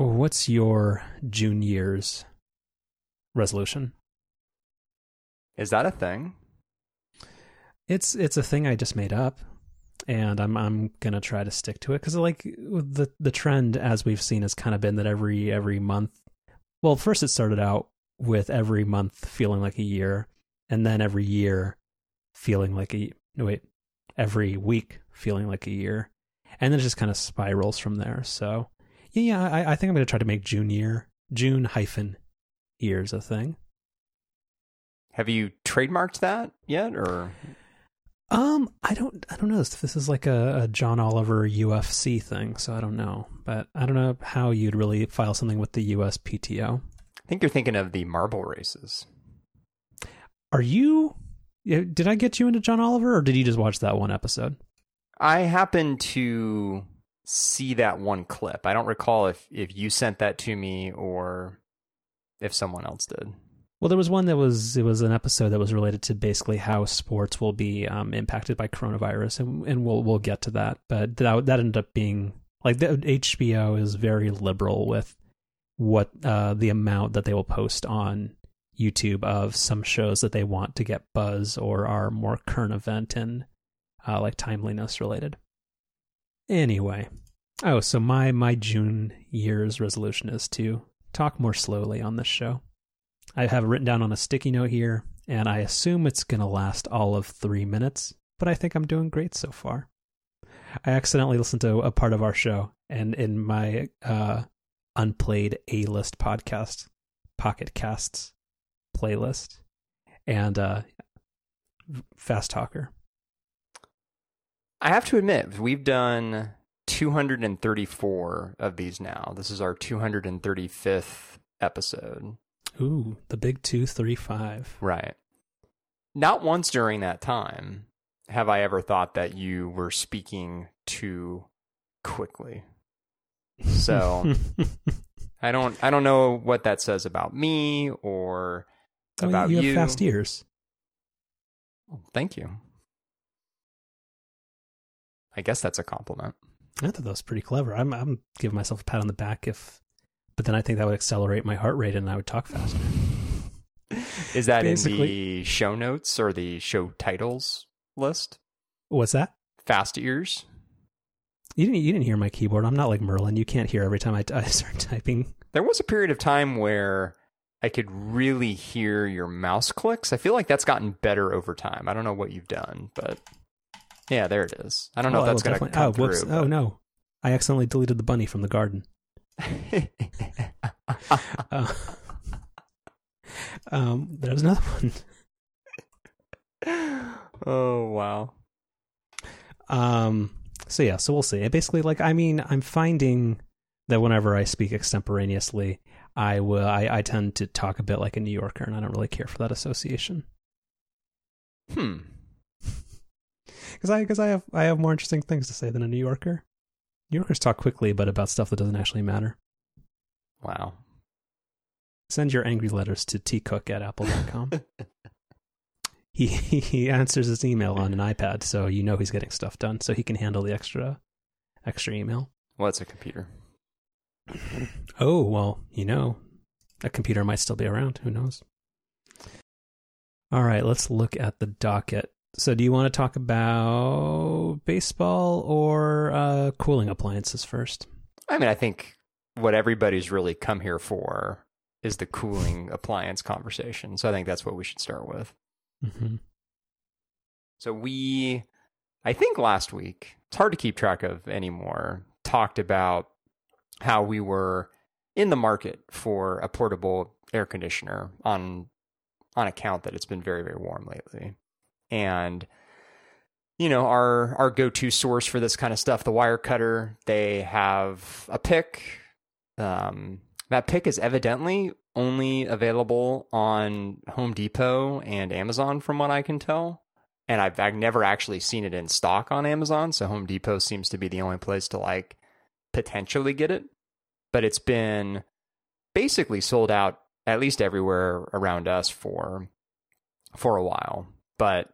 What's your June year's resolution? Is that a thing? It's it's a thing I just made up, and I'm I'm gonna try to stick to it because like the the trend as we've seen has kind of been that every every month. Well, first it started out with every month feeling like a year, and then every year feeling like a no wait every week feeling like a year, and then it just kind of spirals from there. So yeah, yeah, I, I think I'm gonna try to make June year June hyphen years a thing. Have you trademarked that yet, or um, I don't, I don't know. This is like a, a, John Oliver UFC thing, so I don't know. But I don't know how you'd really file something with the USPTO. I think you're thinking of the marble races. Are you? Did I get you into John Oliver, or did you just watch that one episode? I happened to see that one clip. I don't recall if if you sent that to me or if someone else did. Well, there was one that was it was an episode that was related to basically how sports will be um, impacted by coronavirus, and and we'll we'll get to that. But that that ended up being like the HBO is very liberal with what uh, the amount that they will post on YouTube of some shows that they want to get buzz or are more current event and uh, like timeliness related. Anyway, oh, so my my June year's resolution is to talk more slowly on this show. I have it written down on a sticky note here, and I assume it's going to last all of three minutes, but I think I'm doing great so far. I accidentally listened to a part of our show, and in my uh, unplayed A list podcast, Pocket Casts playlist, and uh, Fast Talker. I have to admit, we've done 234 of these now. This is our 235th episode. Ooh, the big 235. Right. Not once during that time have I ever thought that you were speaking too quickly. So I don't I don't know what that says about me or about you. Have you. fast ears. Thank you. I guess that's a compliment. I thought that was pretty clever. I'm I'm giving myself a pat on the back if but then I think that would accelerate my heart rate and I would talk faster. Is that Basically, in the show notes or the show titles list? What's that? Fast ears. You didn't. You didn't hear my keyboard. I'm not like Merlin. You can't hear every time I, I start typing. There was a period of time where I could really hear your mouse clicks. I feel like that's gotten better over time. I don't know what you've done, but yeah, there it is. I don't know oh, if that's going to come oh, whoops. through. Oh no, I accidentally deleted the bunny from the garden. uh, um, there's another one. oh wow. Um. So yeah. So we'll see. Basically, like I mean, I'm finding that whenever I speak extemporaneously, I will. I, I tend to talk a bit like a New Yorker, and I don't really care for that association. Hmm. Because I because I have I have more interesting things to say than a New Yorker. New Yorkers talk quickly, but about stuff that doesn't actually matter. Wow. Send your angry letters to tcook at apple.com. he, he answers his email on an iPad, so you know he's getting stuff done, so he can handle the extra extra email. Well, it's a computer. oh, well, you know, a computer might still be around. Who knows? All right, let's look at the docket. So, do you want to talk about baseball or uh, cooling appliances first? I mean, I think what everybody's really come here for is the cooling appliance conversation. So, I think that's what we should start with. Mm-hmm. So, we, I think last week, it's hard to keep track of anymore, talked about how we were in the market for a portable air conditioner on on account that it's been very very warm lately and you know our our go-to source for this kind of stuff the Wirecutter they have a pick. Um, that pick is evidently only available on home depot and amazon from what i can tell. And I've, I've never actually seen it in stock on amazon so home depot seems to be the only place to like potentially get it. But it's been basically sold out at least everywhere around us for for a while. But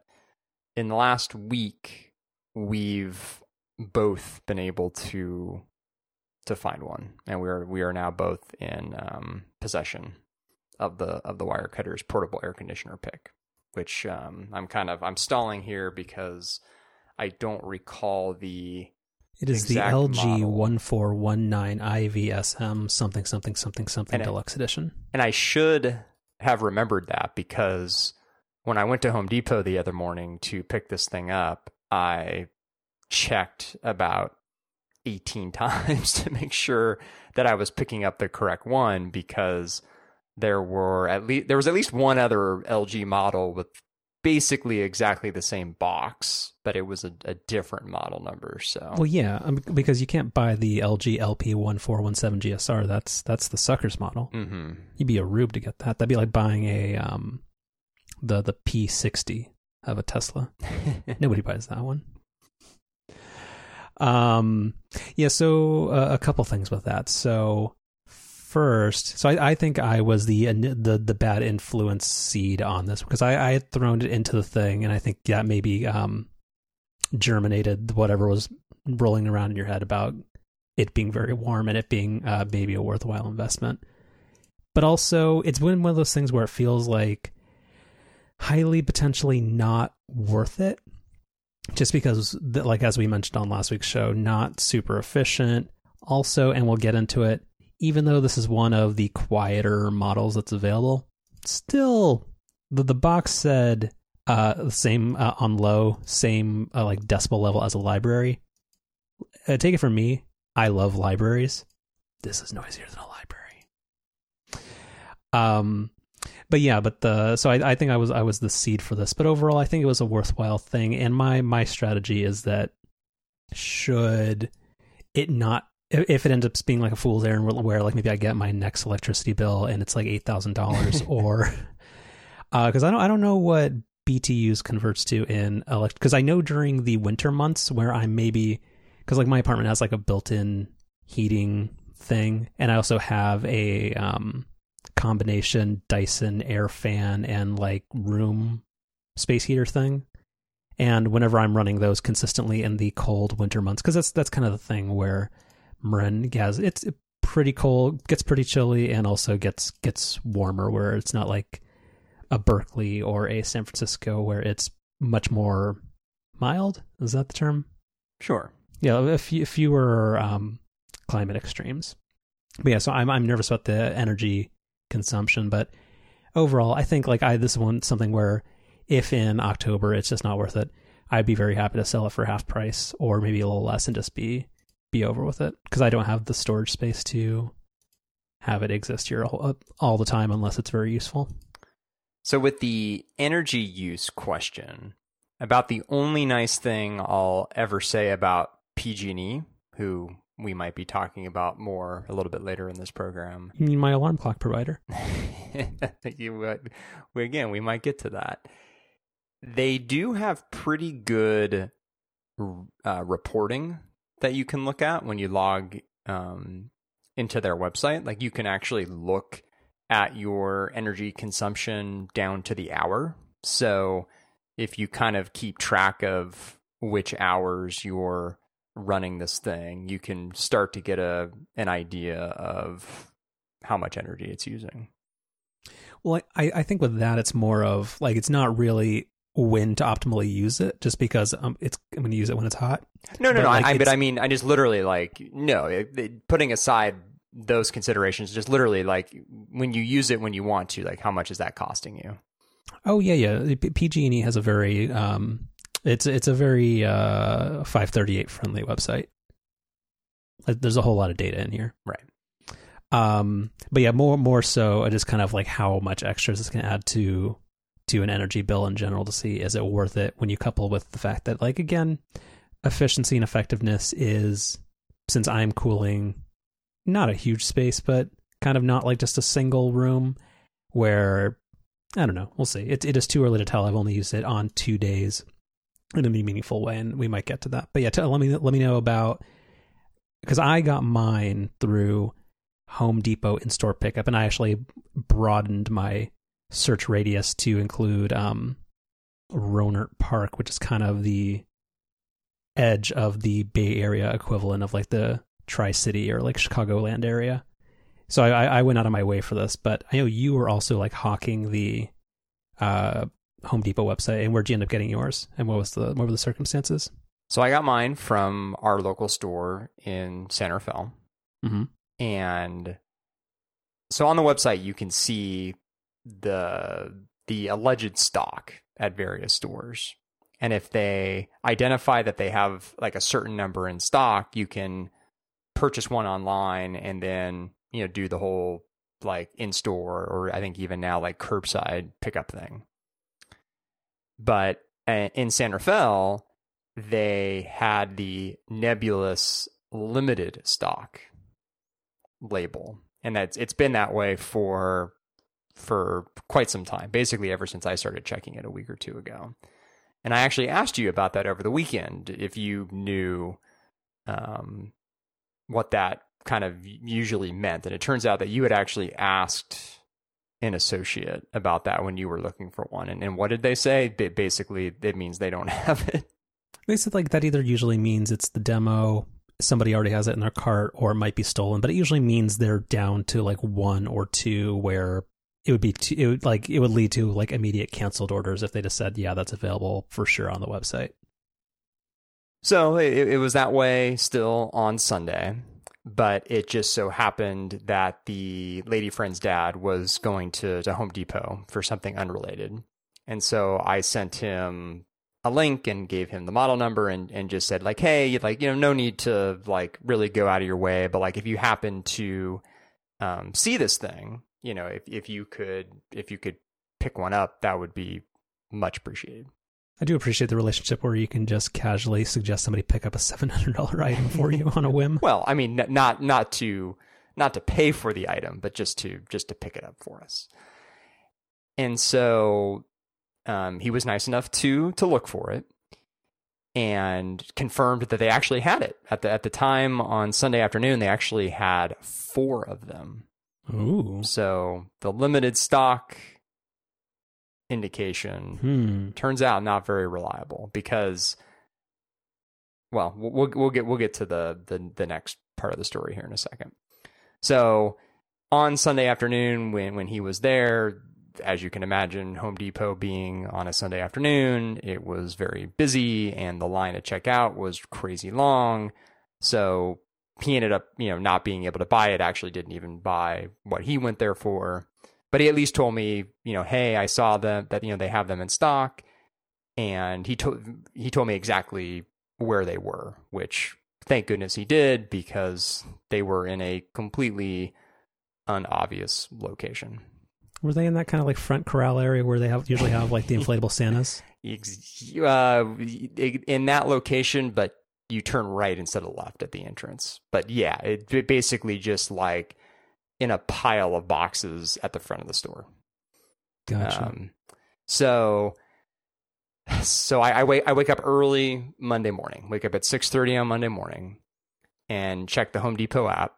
in the last week, we've both been able to to find one, and we are we are now both in um, possession of the of the Wirecutter's portable air conditioner pick, which um, I'm kind of I'm stalling here because I don't recall the It is the LG one four one nine IVSM something something something something And deluxe edition. And I should have remembered that because when I went to Home Depot the other morning to pick this thing up, I checked about 18 times to make sure that I was picking up the correct one because there were at least there was at least one other LG model with basically exactly the same box, but it was a, a different model number. So Well, yeah, um, because you can't buy the LG LP one four one seven GSR. That's that's the suckers model. hmm You'd be a rube to get that. That'd be like buying a um the the P sixty of a Tesla. Nobody buys that one. Um, yeah. So uh, a couple things with that. So first, so I, I think I was the the the bad influence seed on this because I, I had thrown it into the thing, and I think that maybe um germinated whatever was rolling around in your head about it being very warm and it being uh, maybe a worthwhile investment. But also, it's been one of those things where it feels like highly potentially not worth it. Just because like as we mentioned on last week's show not super efficient. Also and we'll get into it even though this is one of the quieter models that's available still the, the box said uh same uh, on low same uh, like decibel level as a library. Uh, take it from me i love libraries. This is noisier than a library. Um but yeah, but the so I, I think I was I was the seed for this, but overall I think it was a worthwhile thing. And my my strategy is that should it not if it ends up being like a fool's errand where, where like maybe I get my next electricity bill and it's like eight thousand dollars or because I don't I don't know what BTUs converts to in elect because I know during the winter months where I'm maybe because like my apartment has like a built-in heating thing and I also have a um combination Dyson air fan and like room space heater thing. And whenever I'm running those consistently in the cold winter months, because that's that's kind of the thing where Marin has it's pretty cold, gets pretty chilly, and also gets gets warmer. Where it's not like a Berkeley or a San Francisco where it's much more mild. Is that the term? Sure. Yeah, a few, fewer um, climate extremes. But yeah, so I'm I'm nervous about the energy consumption, but overall, I think like I this is one something where if in October it's just not worth it, I'd be very happy to sell it for half price or maybe a little less and just be be over with it because I don't have the storage space to have it exist here all, all the time unless it's very useful. So, with the energy use question, about the only nice thing I'll ever say about PG&E, who we might be talking about more a little bit later in this program. You mean my alarm clock provider? you, we, again, we might get to that. They do have pretty good uh, reporting that you can look at when you log um, into their website. Like you can actually look at your energy consumption down to the hour. So if you kind of keep track of which hours you're running this thing, you can start to get a an idea of how much energy it's using. Well, I, I think with that, it's more of like it's not really when to optimally use it, just because um, it's I'm going to use it when it's hot. No, no, But, no. like, I, but I mean, I just literally like no. It, it- putting aside those considerations, just literally like when you use it when you want to, like how much is that costing you? Oh yeah, yeah. PG&E has a very um, it's it's a very uh 538 friendly website. There's a whole lot of data in here. Right. Um, but yeah, more more so, it is kind of like how much extras it's going to add to to an energy bill in general to see is it worth it when you couple with the fact that like again, efficiency and effectiveness is since I'm cooling not a huge space, but kind of not like just a single room where I don't know. We'll see. It it is too early to tell. I've only used it on two days in a meaningful way, and we might get to that. But yeah, let me let me know about because I got mine through Home Depot in store pickup, and I actually broadened my search radius to include um, Park, which is kind of the edge of the Bay Area equivalent of like the Tri City or like Chicagoland area. So I, I went out of my way for this, but I know you were also like hawking the uh, Home Depot website. And where'd you end up getting yours? And what was the what were the circumstances? So I got mine from our local store in Rafael. Mm-hmm. And so on the website you can see the the alleged stock at various stores. And if they identify that they have like a certain number in stock, you can purchase one online and then, you know, do the whole like in store or I think even now like curbside pickup thing. But uh, in San Rafael, they had the nebulous limited stock label. And that's it's been that way for for quite some time, basically ever since I started checking it a week or two ago. And I actually asked you about that over the weekend if you knew um, what that kind of usually meant. And it turns out that you had actually asked an associate about that when you were looking for one. And, and what did they say? Basically, it means they don't have it. They said like that either usually means it's the demo, somebody already has it in their cart, or it might be stolen. But it usually means they're down to like one or two where it would be too, it would like it would lead to like immediate canceled orders if they just said yeah that's available for sure on the website. So it, it was that way still on Sunday, but it just so happened that the lady friend's dad was going to, to Home Depot for something unrelated. And so I sent him a link and gave him the model number and, and just said like, hey, like, you know, no need to like really go out of your way, but like if you happen to um, see this thing, you know, if, if you could if you could pick one up, that would be much appreciated. I do appreciate the relationship where you can just casually suggest somebody pick up a seven hundred dollar item for you on a whim. Well, I mean, not not to not to pay for the item, but just to just to pick it up for us. And so um, he was nice enough to to look for it and confirmed that they actually had it at the at the time on Sunday afternoon. They actually had four of them Ooh. So the limited stock indication hmm. turns out not very reliable because well, we'll we'll get we'll get to the, the the next part of the story here in a second. So on Sunday afternoon when when he was there, as you can imagine, Home Depot being on a Sunday afternoon, it was very busy and the line to check out was crazy long. So he ended up, you know, not being able to buy it, actually didn't even buy what he went there for. But he at least told me, you know, hey, I saw them that, you know, they have them in stock. And he told he told me exactly where they were, which thank goodness he did because they were in a completely unobvious location. Were they in that kind of like front corral area where they have usually have like the inflatable Santas? Uh, in that location, but you turn right instead of left at the entrance. But yeah, it, it basically just like in a pile of boxes at the front of the store. Gotcha. Um, so, so I, I, wake I wake up early Monday morning. Wake up at six thirty on Monday morning, and check the Home Depot app.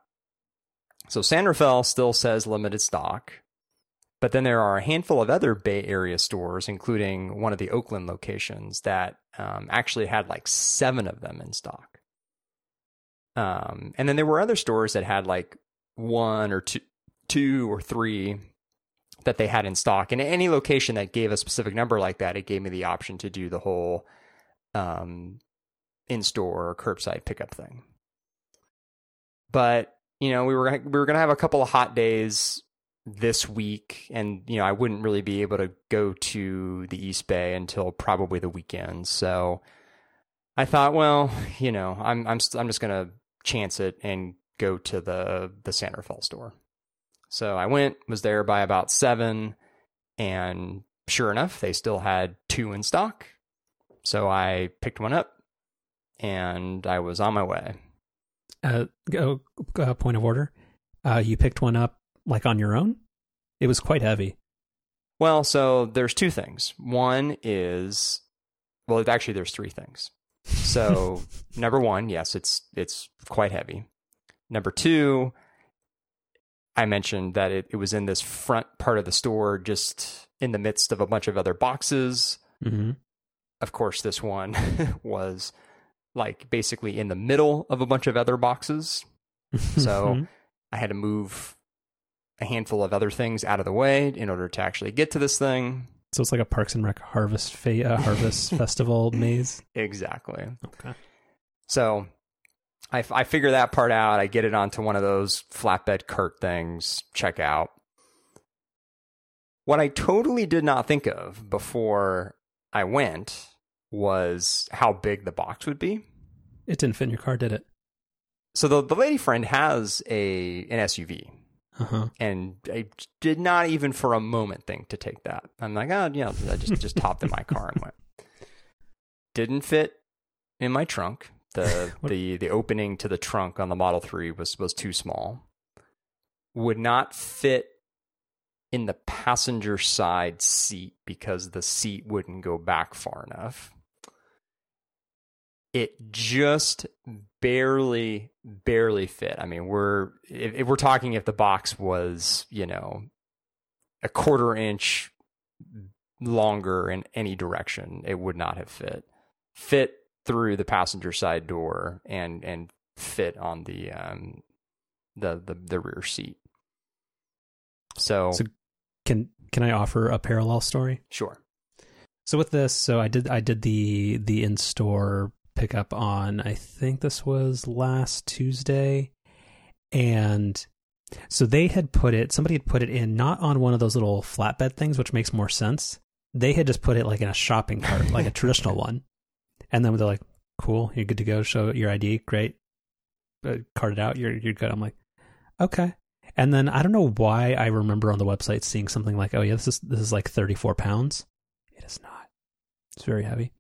So San Rafael still says limited stock, but then there are a handful of other Bay Area stores, including one of the Oakland locations, that um, actually had like seven of them in stock. Um, and then there were other stores that had like one or two, two or three that they had in stock. And any location that gave a specific number like that, it gave me the option to do the whole um, in store or curbside pickup thing. But you know, we were we were gonna have a couple of hot days this week and you know I wouldn't really be able to go to the East Bay until probably the weekend. So I thought, well, you know, I'm I'm I'm just to chance it and go to the the San Rafael store. So I went, was there by about 7 and sure enough, they still had two in stock. So I picked one up and I was on my way. Uh, uh, point of order. Uh, you picked one up like on your own? It was quite heavy. Well, so there's two things. One is well, actually there's three things. So, number 1, yes, it's it's quite heavy. Number 2, I mentioned that it, it was in this front part of the store just in the midst of a bunch of other boxes. Mm-hmm. Of course, this one was like basically in the middle of a bunch of other boxes So I had to move a handful of other things out of the way in order to actually get to this thing. So it's like a Parks and Rec harvest fa- uh, harvest festival maze. Exactly. Okay. So I, I figure that part out. I get it onto one of those flatbed cart things, check out. What I totally did not think of before I went was how big the box would be. It didn't fit in your car, did it? So the, the lady friend has a an SUV, Uh huh. and I did not even for a moment think to take that. I'm like, oh, yeah, I just just hopped in my car and went. Didn't fit in my trunk. The the the opening to the trunk on the Model Three was was too small. Would not fit in the passenger side seat because the seat wouldn't go back far enough. It just barely barely fit. I mean, we're if, if we're talking if the box was, you know, a quarter inch longer in any direction, it would not have fit. Fit through the passenger side door and and fit on the um the the, the rear seat. So, So- Can can I offer a parallel story? sure. So with this, so I did I did the the in store pickup on I think this was last Tuesday, and so they had put it somebody had put it in not on one of those little flatbed things, which makes more sense. They had just put it like in a shopping cart, like a traditional one, and then they're like, "Cool, you're good to go. Show your ID, great. Uh, cart it out. You're you're good." I'm like, "Okay." And then I don't know why I remember on the website seeing something like, "Oh yeah, this is this is like 34 pounds." It is not. It's very heavy.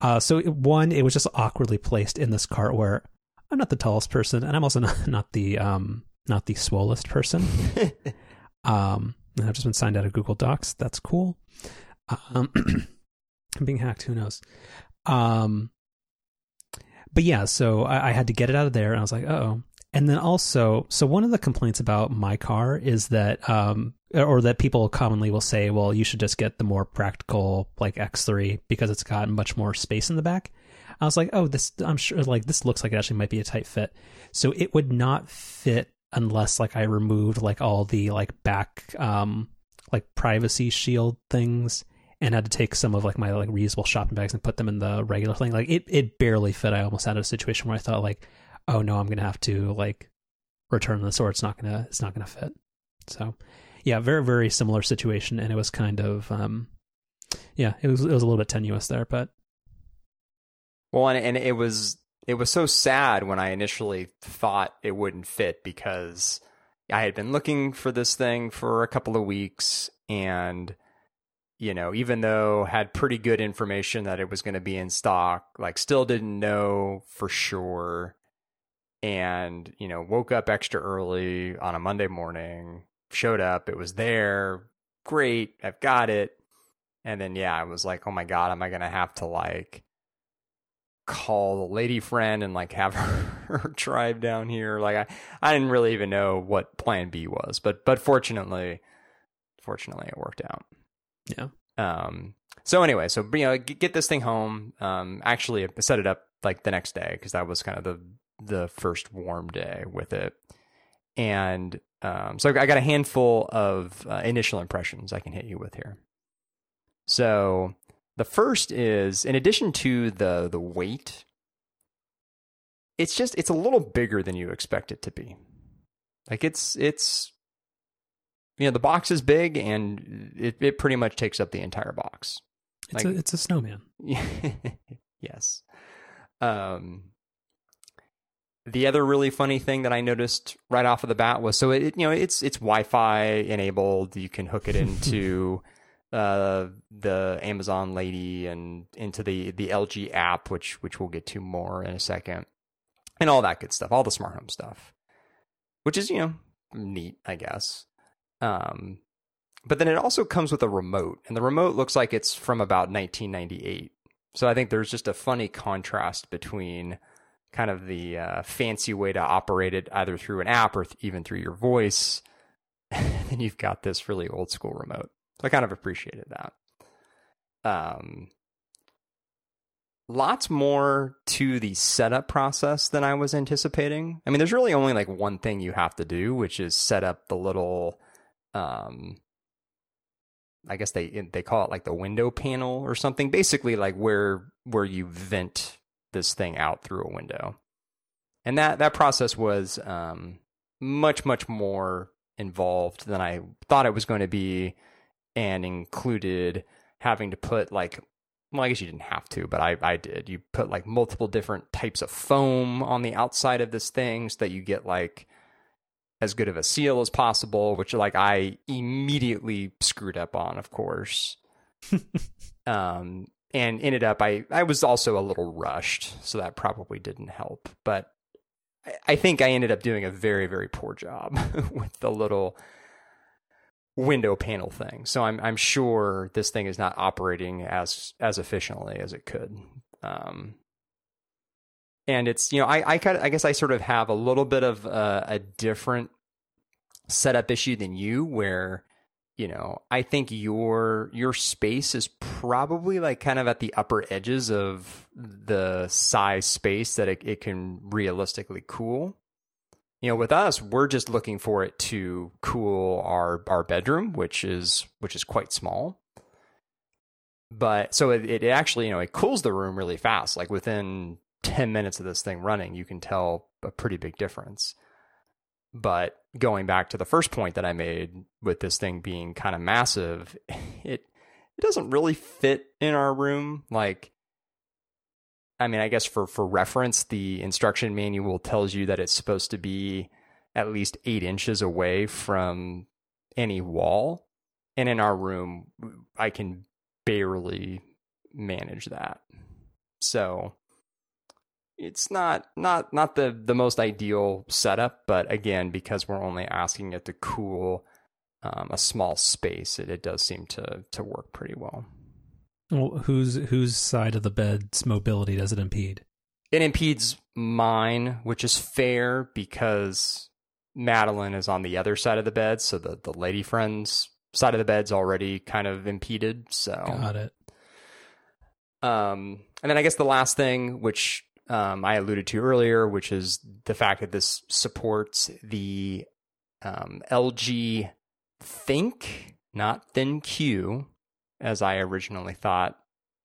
Uh, so it, one, it was just awkwardly placed in this cart where I'm not the tallest person, and I'm also not, not the um not the swollest person. Um, and I've just been signed out of Google Docs. That's cool. Um, I'm being hacked. Who knows? Um, but yeah, so I, I had to get it out of there, and I was like, oh. And then also, so one of the complaints about my car is that, um, or that people commonly will say, well, you should just get the more practical like X3 because it's got much more space in the back. I was like, oh, this, I'm sure, like, this looks like it actually might be a tight fit. So it would not fit unless like I removed like all the like back um like privacy shield things and had to take some of like my like reusable shopping bags and put them in the regular thing. Like it it barely fit. I almost had a situation where I thought like, oh no, I'm gonna have to like return this or it's not gonna it's not gonna fit. So yeah, very very similar situation and it was kind of um yeah, it was it was a little bit tenuous there, but Well, and, and it was it was so sad when I initially thought it wouldn't fit because I had been looking for this thing for a couple of weeks and you know, even though had pretty good information that it was going to be in stock, like still didn't know for sure and, you know, woke up extra early on a Monday morning, showed up, it was there, great, I've got it. And then yeah, I was like, "Oh my god, am I going to have to like call the lady friend and like have her, drive down here. Like I, I didn't really even know what plan B was, but but fortunately, fortunately it worked out. Yeah. Um. So anyway, so you know, get this thing home. Um. Actually, I set it up like the next day because that was kind of the the first warm day with it, and um. So I got a handful of uh, initial impressions I can hit you with here. So the first is in addition to the the weight, it's just it's a little bigger than you expect it to be. Like it's it's you know the box is big and it it pretty much takes up the entire box. it's Like- a it's a snowman. yes. Um the other really funny thing that I noticed right off of the bat was so it you know it's it's Wi-Fi enabled. You can hook it into uh the Amazon lady and into the the LG app which which we'll get to more in a second. And all that good stuff, all the smart home stuff. Which is, you know, neat, I guess. Um but then it also comes with a remote and the remote looks like it's from about 1998. So I think there's just a funny contrast between kind of the uh, fancy way to operate it either through an app or th- even through your voice. and then you've got this really old school remote. So I kind of appreciated that. Um, lots more to the setup process than I was anticipating. I mean, there's really only like one thing you have to do, which is set up the little, um, I guess they they call it like the window panel or something. Basically, like where where you vent this thing out through a window, and that that process was um, much much more involved than I thought it was going to be, and included having to put like well, I guess you didn't have to, but I, I did. You put like multiple different types of foam on the outside of this thing so that you get like as good of a seal as possible, which like I immediately screwed up on, of course. um, and ended up I I was also a little rushed, so that probably didn't help. But I, I think I ended up doing a very very poor job with the little window panel thing. So I'm I'm sure this thing is not operating as as efficiently as it could. Um, and it's you know I I kind I guess I sort of have a little bit of a, a different setup issue than you where you know I think your your space is probably like kind of at the upper edges of the size space that it, it can realistically cool. You know with us we're just looking for it to cool our our bedroom which is which is quite small. But so it, it actually you know it cools the room really fast like within 10 minutes of this thing running you can tell a pretty big difference but going back to the first point that i made with this thing being kind of massive it it doesn't really fit in our room like I mean, I guess for for reference, the instruction manual tells you that it's supposed to be at least eight inches away from any wall, and in our room, I can barely manage that. So it's not not not the the most ideal setup, but again, because we're only asking it to cool um, a small space, it, it does seem to to work pretty well. Well, whose whose side of the bed's mobility does it impede? It impedes mine, which is fair because Madeline is on the other side of the bed, so the the lady friend's side of the bed's already kind of impeded. So got it. Um, and then I guess the last thing, which um, I alluded to earlier, which is the fact that this supports the um, LG Think, not ThinQ, as I originally thought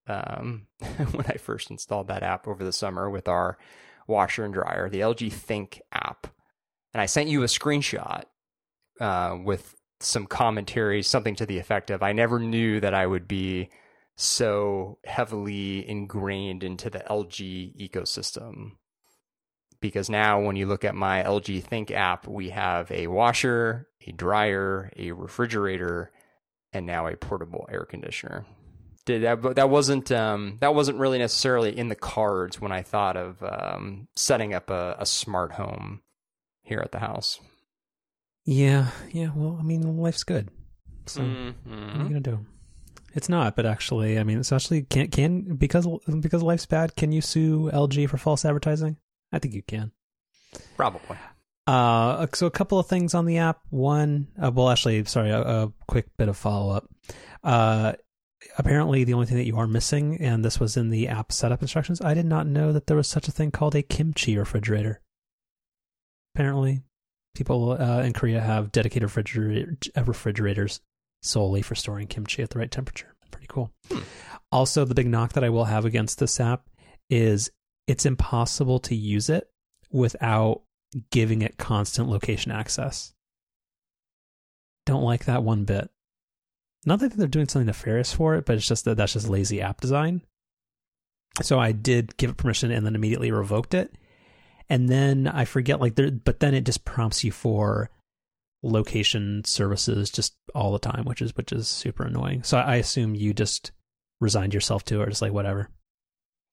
um, when I first installed that app over the summer with our washer and dryer, the LG Think app. And I sent you a screenshot uh, with some commentary, something to the effect of I never knew that I would be so heavily ingrained into the LG ecosystem. Because now, when you look at my LG Think app, we have a washer, a dryer, a refrigerator, and now a portable air conditioner. Did that? but That wasn't um, that wasn't really necessarily in the cards when I thought of um, setting up a, a smart home here at the house. Yeah, yeah. Well, I mean, life's good. So mm-hmm. what are you gonna do? It's not, but actually, I mean, it's actually can can because because life's bad. Can you sue LG for false advertising? I think you can. Probably. Uh, so a couple of things on the app. One, uh, well, actually, sorry, a, a quick bit of follow up. Uh, apparently, the only thing that you are missing, and this was in the app setup instructions. I did not know that there was such a thing called a kimchi refrigerator. Apparently, people uh, in Korea have dedicated refrigerator, refrigerators solely for storing kimchi at the right temperature. Pretty cool. Hmm. Also, the big knock that I will have against this app is it's impossible to use it without giving it constant location access. Don't like that one bit. Not that they're doing something nefarious for it, but it's just that that's just lazy app design. So I did give it permission and then immediately revoked it. And then I forget like there, but then it just prompts you for location services just all the time, which is which is super annoying. So I assume you just resigned yourself to it, or just like whatever.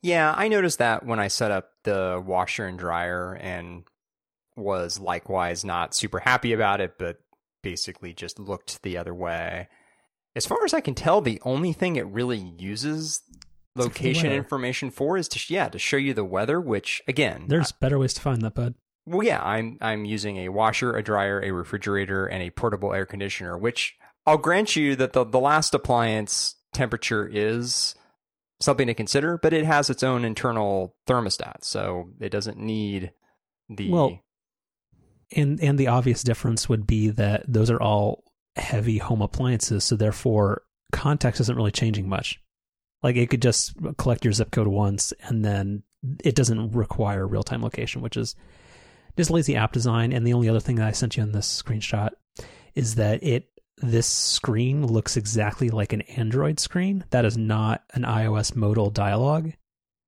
Yeah, I noticed that when I set up the washer and dryer and was likewise not super happy about it, but basically just looked the other way. As far as I can tell, the only thing it really uses location information for is to yeah to show you the weather. Which again, there's I, better ways to find that, bud. Well, yeah, I'm I'm using a washer, a dryer, a refrigerator, and a portable air conditioner. Which I'll grant you that the the last appliance temperature is something to consider, but it has its own internal thermostat, so it doesn't need the Well, and and the obvious difference would be that those are all heavy home appliances, so therefore context isn't really changing much. Like it could just collect your zip code once, and then it doesn't require real time location, which is just lazy app design. And the only other thing that I sent you in this screenshot is that it this screen looks exactly like an Android screen. That is not an iOS modal dialog.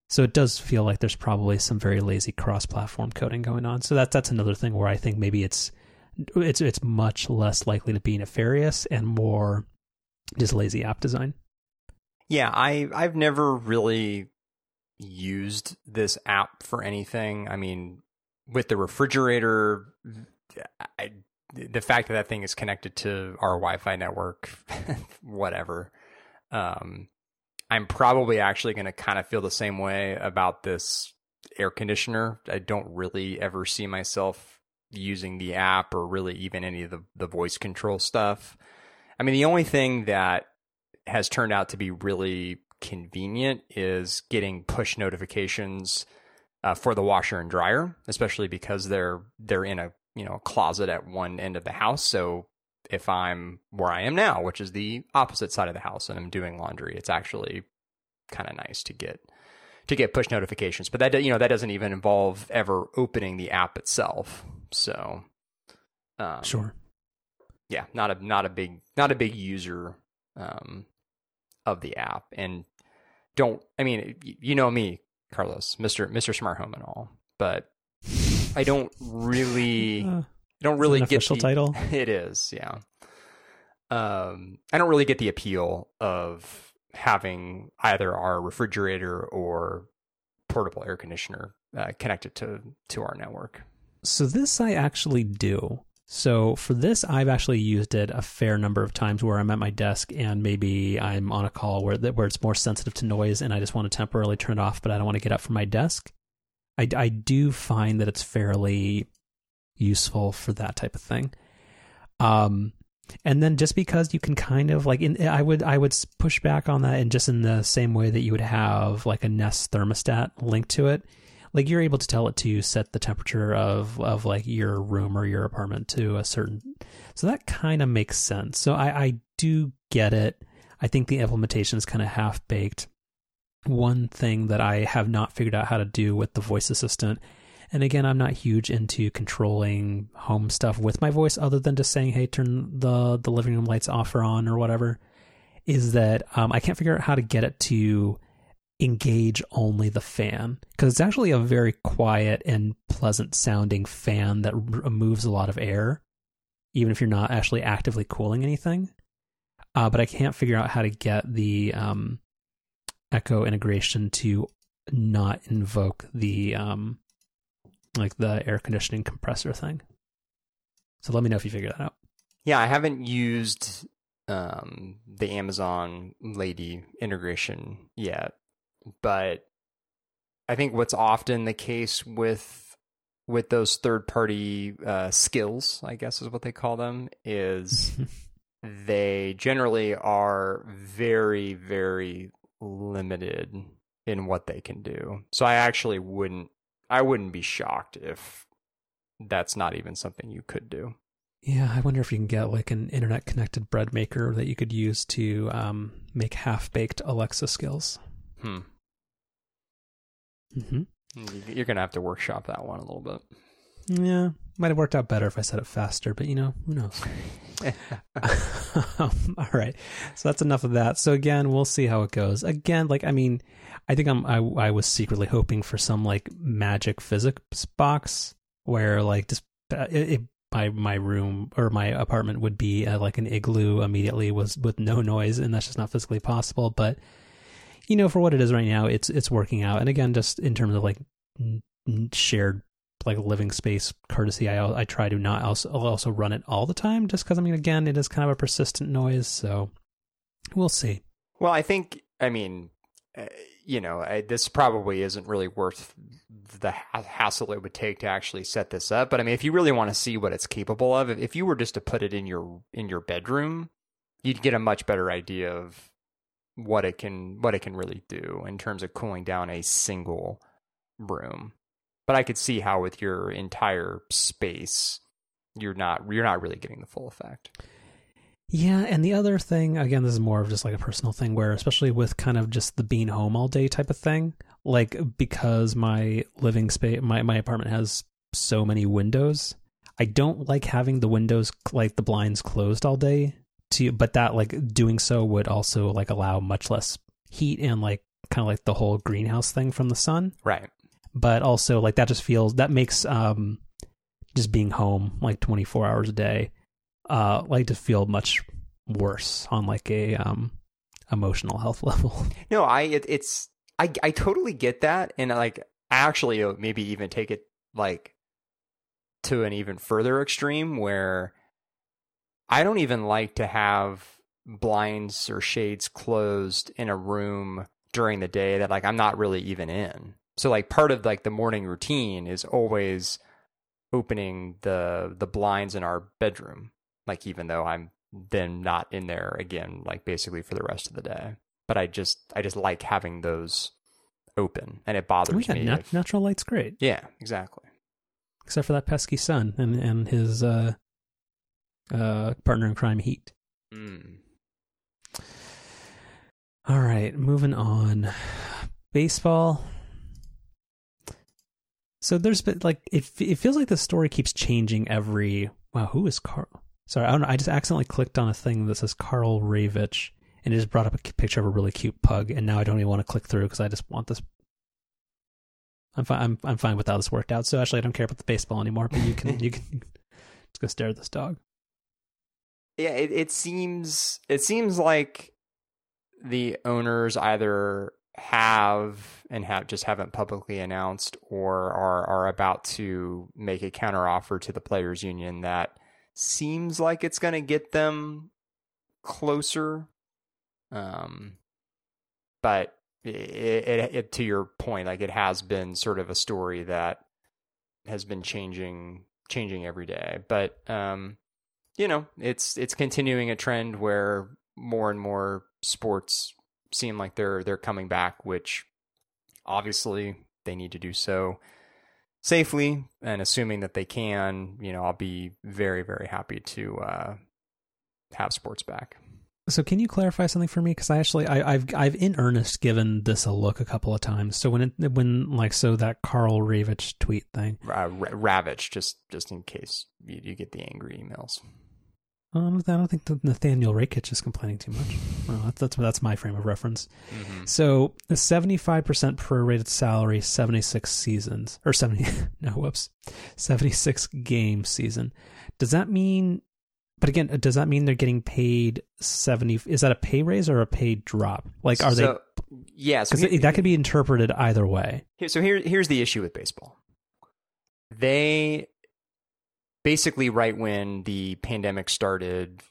So it does feel like there's probably some very lazy cross-platform coding going on. So that that's another thing where I think maybe it's it's it's much less likely to be nefarious and more just lazy app design. Yeah, I I've never really used this app for anything. I mean, with the refrigerator, I, the fact that that thing is connected to our Wi-Fi network, whatever. Um, I'm probably actually going to kind of feel the same way about this air conditioner. I don't really ever see myself using the app or really even any of the, the voice control stuff. I mean, the only thing that has turned out to be really convenient is getting push notifications uh, for the washer and dryer, especially because they're they're in a you know closet at one end of the house. So if I'm where I am now, which is the opposite side of the house, and I'm doing laundry, it's actually kind of nice to get to get push notifications. But that you know that doesn't even involve ever opening the app itself. So um, sure, yeah, not a not a big not a big user um, of the app, and don't I mean you know me, Carlos, Mister Mister Smart Home and all, but I don't really uh, don't really get official the, title. It is, yeah. Um, I don't really get the appeal of having either our refrigerator or portable air conditioner uh, connected to to our network. So this I actually do. So for this, I've actually used it a fair number of times where I'm at my desk and maybe I'm on a call where where it's more sensitive to noise and I just want to temporarily turn it off, but I don't want to get up from my desk. I, I do find that it's fairly useful for that type of thing. Um, and then just because you can kind of like in, I would I would push back on that and just in the same way that you would have like a Nest thermostat linked to it like you're able to tell it to set the temperature of of like your room or your apartment to a certain so that kind of makes sense. So i i do get it. I think the implementation is kind of half baked one thing that i have not figured out how to do with the voice assistant and again i'm not huge into controlling home stuff with my voice other than just saying hey turn the the living room lights off or on or whatever is that um, i can't figure out how to get it to engage only the fan because it's actually a very quiet and pleasant sounding fan that removes a lot of air, even if you're not actually actively cooling anything. Uh, but I can't figure out how to get the um, Echo integration to not invoke the um, like the air conditioning compressor thing. So let me know if you figure that out. Yeah, I haven't used um, the Amazon Lady integration yet but I think what's often the case with with those third party uh, skills, I guess is what they call them, is they generally are very very limited in what they can do. So I actually wouldn't I wouldn't be shocked if that's not even something you could do. Yeah, I wonder if you can get like an internet connected bread maker that you could use to um, make half baked Alexa skills. Hmm. Mm-hmm. You're gonna have to workshop that one a little bit. Yeah, might have worked out better if I said it faster, but you know, who knows? um, all right, so that's enough of that. So again, we'll see how it goes. Again, like I mean, I think I'm I, I was secretly hoping for some like magic physics box where like just uh, it, it, my my room or my apartment would be uh, like an igloo immediately was with no noise, and that's just not physically possible. But you know, for what it is right now, it's it's working out. And again, just in terms of like shared like living space courtesy, I I try to not also I'll also run it all the time, just because I mean, again, it is kind of a persistent noise. So we'll see. Well, I think I mean, uh, you know, I, this probably isn't really worth the hassle it would take to actually set this up. But I mean, if you really want to see what it's capable of, if you were just to put it in your in your bedroom, you'd get a much better idea of what it can what it can really do in terms of cooling down a single room. But I could see how with your entire space you're not you're not really getting the full effect. Yeah, and the other thing, again, this is more of just like a personal thing where especially with kind of just the being home all day type of thing, like because my living space my my apartment has so many windows, I don't like having the windows like the blinds closed all day to but that like doing so would also like allow much less heat and like kind of like the whole greenhouse thing from the sun. Right. But also like that just feels that makes um just being home like 24 hours a day uh like to feel much worse on like a um emotional health level. No, I it, it's I I totally get that and like I actually maybe even take it like to an even further extreme where I don't even like to have blinds or shades closed in a room during the day that like I'm not really even in. So like part of like the morning routine is always opening the the blinds in our bedroom. Like even though I'm then not in there again like basically for the rest of the day. But I just I just like having those open and it bothers Oh, yeah, me. nat- if- natural light's great, yeah, exactly. except for that pesky sun and and his uh uh partner in crime heat. Mm. All right, moving on. Baseball. So there's been like it. It feels like the story keeps changing every. Wow, who is Carl? Sorry, I don't know. I just accidentally clicked on a thing that says Carl Ravitch, and it just brought up a picture of a really cute pug, and now I don't even want to click through because I just want this. I'm fine. I'm I'm fine with how this worked out. So actually, I don't care about the baseball anymore. But you can you can just go stare at this dog. Yeah it, it seems it seems like the owners either have and have just haven't publicly announced or are are about to make a counteroffer to the players union that seems like it's going to get them closer. Um but it, it, it to your point like it has been sort of a story that has been changing changing every day. But um you know, it's it's continuing a trend where more and more sports seem like they're they're coming back, which obviously they need to do so safely and assuming that they can, you know, I'll be very very happy to uh have sports back. So can you clarify something for me? Because I actually I, I've I've in earnest given this a look a couple of times. So when it when like so that Carl Ravitch tweet thing, Uh, Ra- Ravitch, just just in case you, you get the angry emails. Um, I don't think that Nathaniel Rakich is complaining too much. Well, that's that's, that's my frame of reference. Mm-hmm. So the seventy five percent prorated salary, seventy six seasons or seventy no whoops, seventy six game season. Does that mean? But again, does that mean they're getting paid seventy? Is that a pay raise or a pay drop? Like, are they? So, yeah, so Because that could be interpreted either way. So here, here's the issue with baseball. They basically, right when the pandemic started,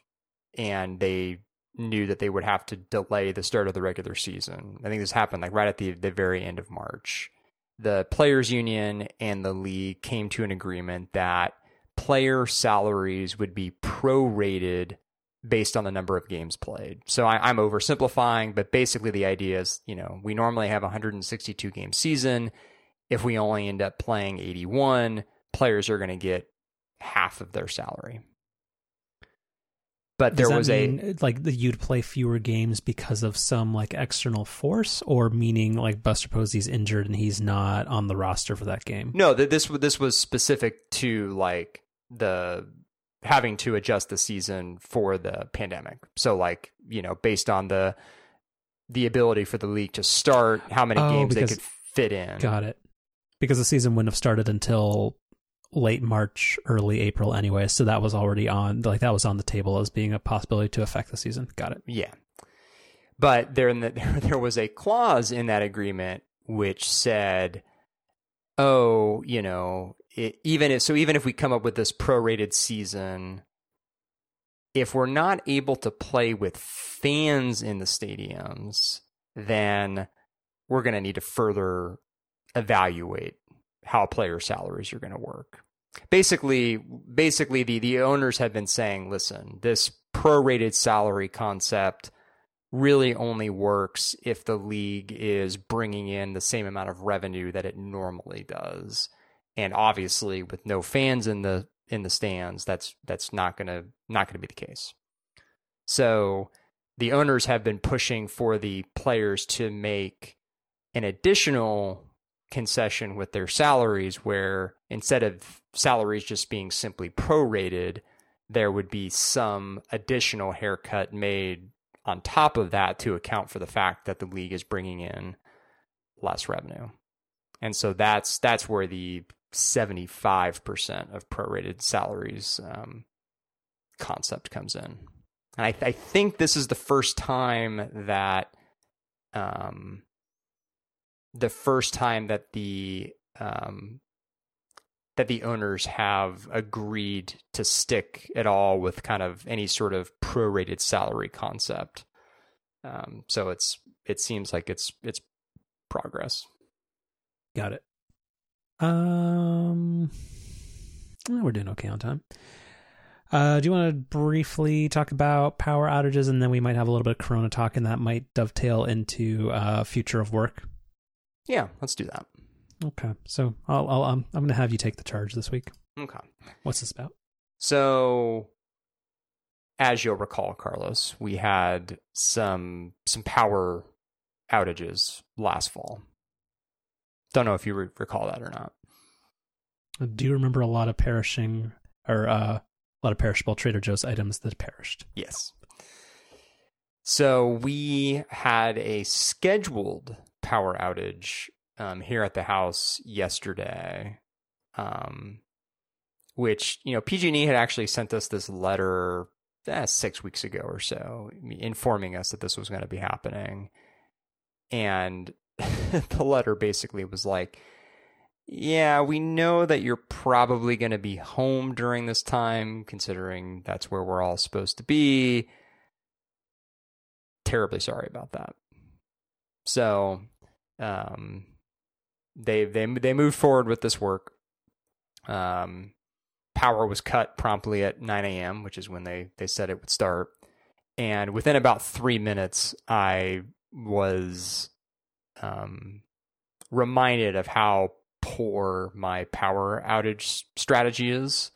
and they knew that they would have to delay the start of the regular season. I think this happened like right at the the very end of March. The players' union and the league came to an agreement that player salaries would be prorated based on the number of games played. So I, I'm oversimplifying, but basically the idea is, you know, we normally have a 162 game season. If we only end up playing 81, players are going to get half of their salary. But there was a like you'd play fewer games because of some like external force, or meaning like Buster Posey's injured and he's not on the roster for that game. No, th- this this was specific to like the having to adjust the season for the pandemic. So like, you know, based on the the ability for the league to start, how many Oh, games they could fit in. Got it. Because the season wouldn't have started until late March, early April anyway, so that was already on like that was on the table as being a possibility to affect the season. Got it. Yeah. But there, in the, there was a clause in that agreement which said, oh, you know, it, even if, so even if we come up with this prorated season, if we're not able to play with fans in the stadiums, then we're going to need to further evaluate how player salaries are going to work. Basically, basically the, the owners have been saying, listen, this prorated salary concept really only works if the league is bringing in the same amount of revenue that it normally does. And obviously with no fans in the in the stands, that's that's not going to not going to be the case. So the owners have been pushing for the players to make an additional concession with their salaries where instead of salaries just being simply prorated, there would be some additional haircut made on top of that to account for the fact that the league is bringing in less revenue. And so that's that's where the 75% of prorated salaries um, concept comes in. And I, I, think this is the first time that um, the first time that the um, that the owners have agreed to stick at all with kind of any sort of prorated salary concept. Um, so it's it seems like it's it's progress. Got it. Um, we're doing okay on time. Uh, do you want to briefly talk about power outages, and then we might have a little bit of Corona talk, and that might dovetail into uh, future of work. Yeah, let's do that. Okay, so I'll, I'll um, I'm going to have you take the charge this week. Okay, what's this about? So, as you'll recall, Carlos, we had some some power outages last fall. Don't know if you re- recall that or not. Do you remember a lot of perishing or uh, a lot of perishable Trader Joe's items that perished? Yes. So we had a scheduled power outage um, here at the house yesterday, um, which you know PG&E had actually sent us this letter eh, six weeks ago or so, informing us that this was going to be happening, and the letter basically was like, "Yeah, we know that you're probably going to be home during this time, considering that's where we're all supposed to be." Terribly sorry about that. So, um, they they they moved forward with this work. Um, power was cut promptly at 9 a.m., which is when they they said it would start. And within about three minutes, I was um, reminded of how poor my power outage strategy is,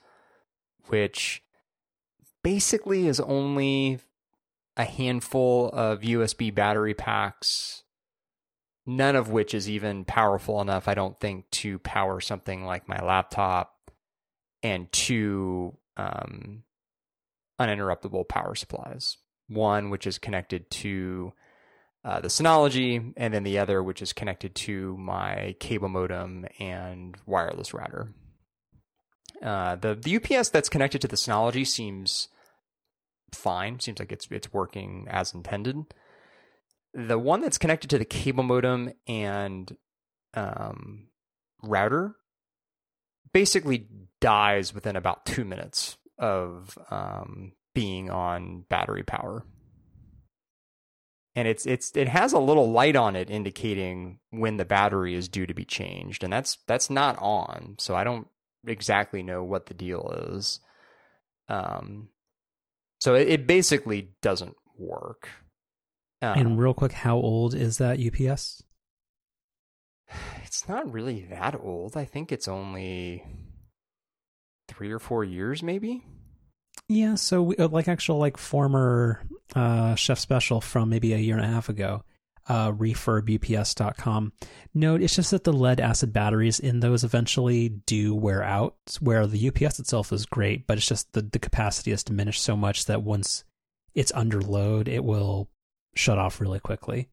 which basically is only a handful of USB battery packs none of which is even powerful enough, I don't think, to power something like my laptop and two um, uninterruptible power supplies. One which is connected to uh, the Synology, and then the other which is connected to my cable modem and wireless router. Uh, the the UPS that's connected to the Synology seems fine. Seems like it's it's working as intended the one that's connected to the cable modem and um, router basically dies within about two minutes of um, being on battery power. And it's it's it has a little light on it indicating when the battery is due to be changed, and that's that's not on. So I don't exactly know what the deal is. Um, so it, it basically doesn't work. Um, and real quick, how old is that UPS? It's not really that old. I think it's only three or four years, maybe. Yeah, so we, uh, like actual like former uh, chef special from maybe a year and a half ago, uh, refurbups.com. Note it's just that the lead acid batteries in those eventually do wear out. Where the UPS itself is great, but it's just the the capacity has diminished so much that once it's under load, it will shut off really quickly.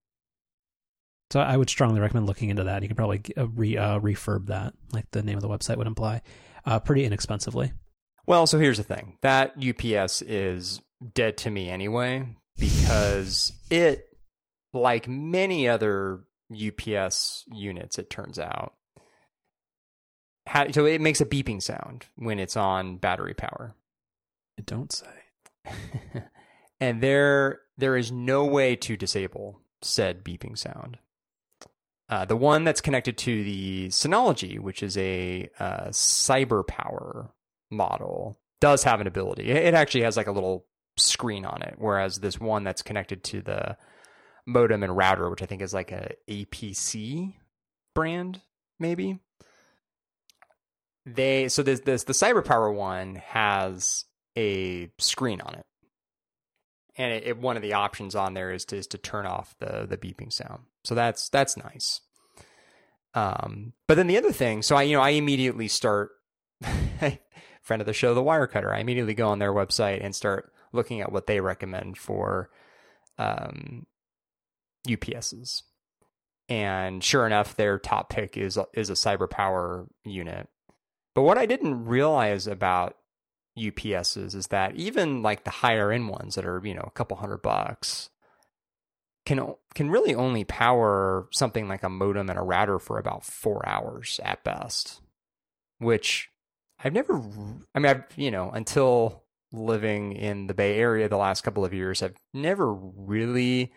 So I would strongly recommend looking into that. You can probably uh, re uh, refurb that, like the name of the website would imply, uh, pretty inexpensively. Well, so here's the thing: that UPS is dead to me anyway because it, like many other UPS units, it turns out, so it makes a beeping sound when it's on battery power. It don't say. and there there is no way to disable said beeping sound. Uh, the one that's connected to the Synology, which is a uh, CyberPower model, does have an ability. It actually has like a little screen on it, whereas this one that's connected to the modem and router, which I think is like a APC brand, maybe. They so this this the CyberPower one has a screen on it, and it, it, one of the options on there is to is to turn off the the beeping sound. So that's that's nice. Um, but then the other thing, so I you know I immediately start friend of the show, the Wirecutter. I immediately go on their website and start looking at what they recommend for um, UPSs. And sure enough, their top pick is is a CyberPower unit. But what I didn't realize about UPSs is that even like the higher end ones that are you know a couple hundred bucks can can really only power something like a modem and a router for about four hours at best, which I've never. I mean, I've you know until living in the Bay Area the last couple of years, I've never really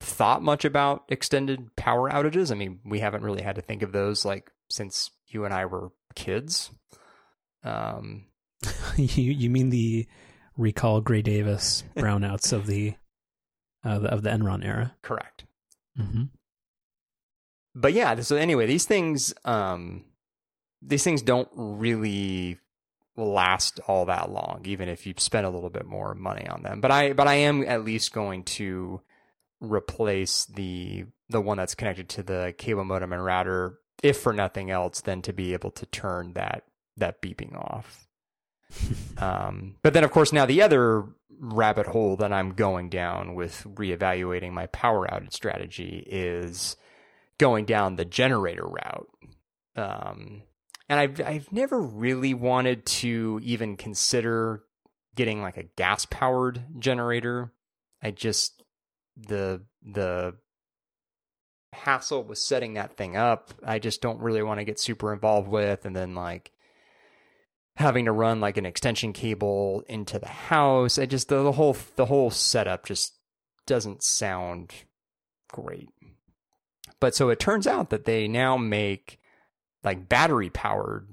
thought much about extended power outages. I mean, we haven't really had to think of those like since you and I were kids. Um, you you mean the recall Gray Davis brownouts of the, uh, the, of the Enron era? Correct. Mm-hmm. But yeah, so anyway, these things um, these things don't really last all that long, even if you spend a little bit more money on them. But I but I am at least going to replace the the one that's connected to the cable modem and router, if for nothing else, than to be able to turn that that beeping off. Um, but then, of course, now the other rabbit hole that I'm going down with reevaluating my power outage strategy is going down the generator route. Um, and I've I've never really wanted to even consider getting like a gas powered generator. I just the the hassle with setting that thing up, I just don't really want to get super involved with and then like having to run like an extension cable into the house. I just the, the whole the whole setup just doesn't sound great. But so it turns out that they now make like battery powered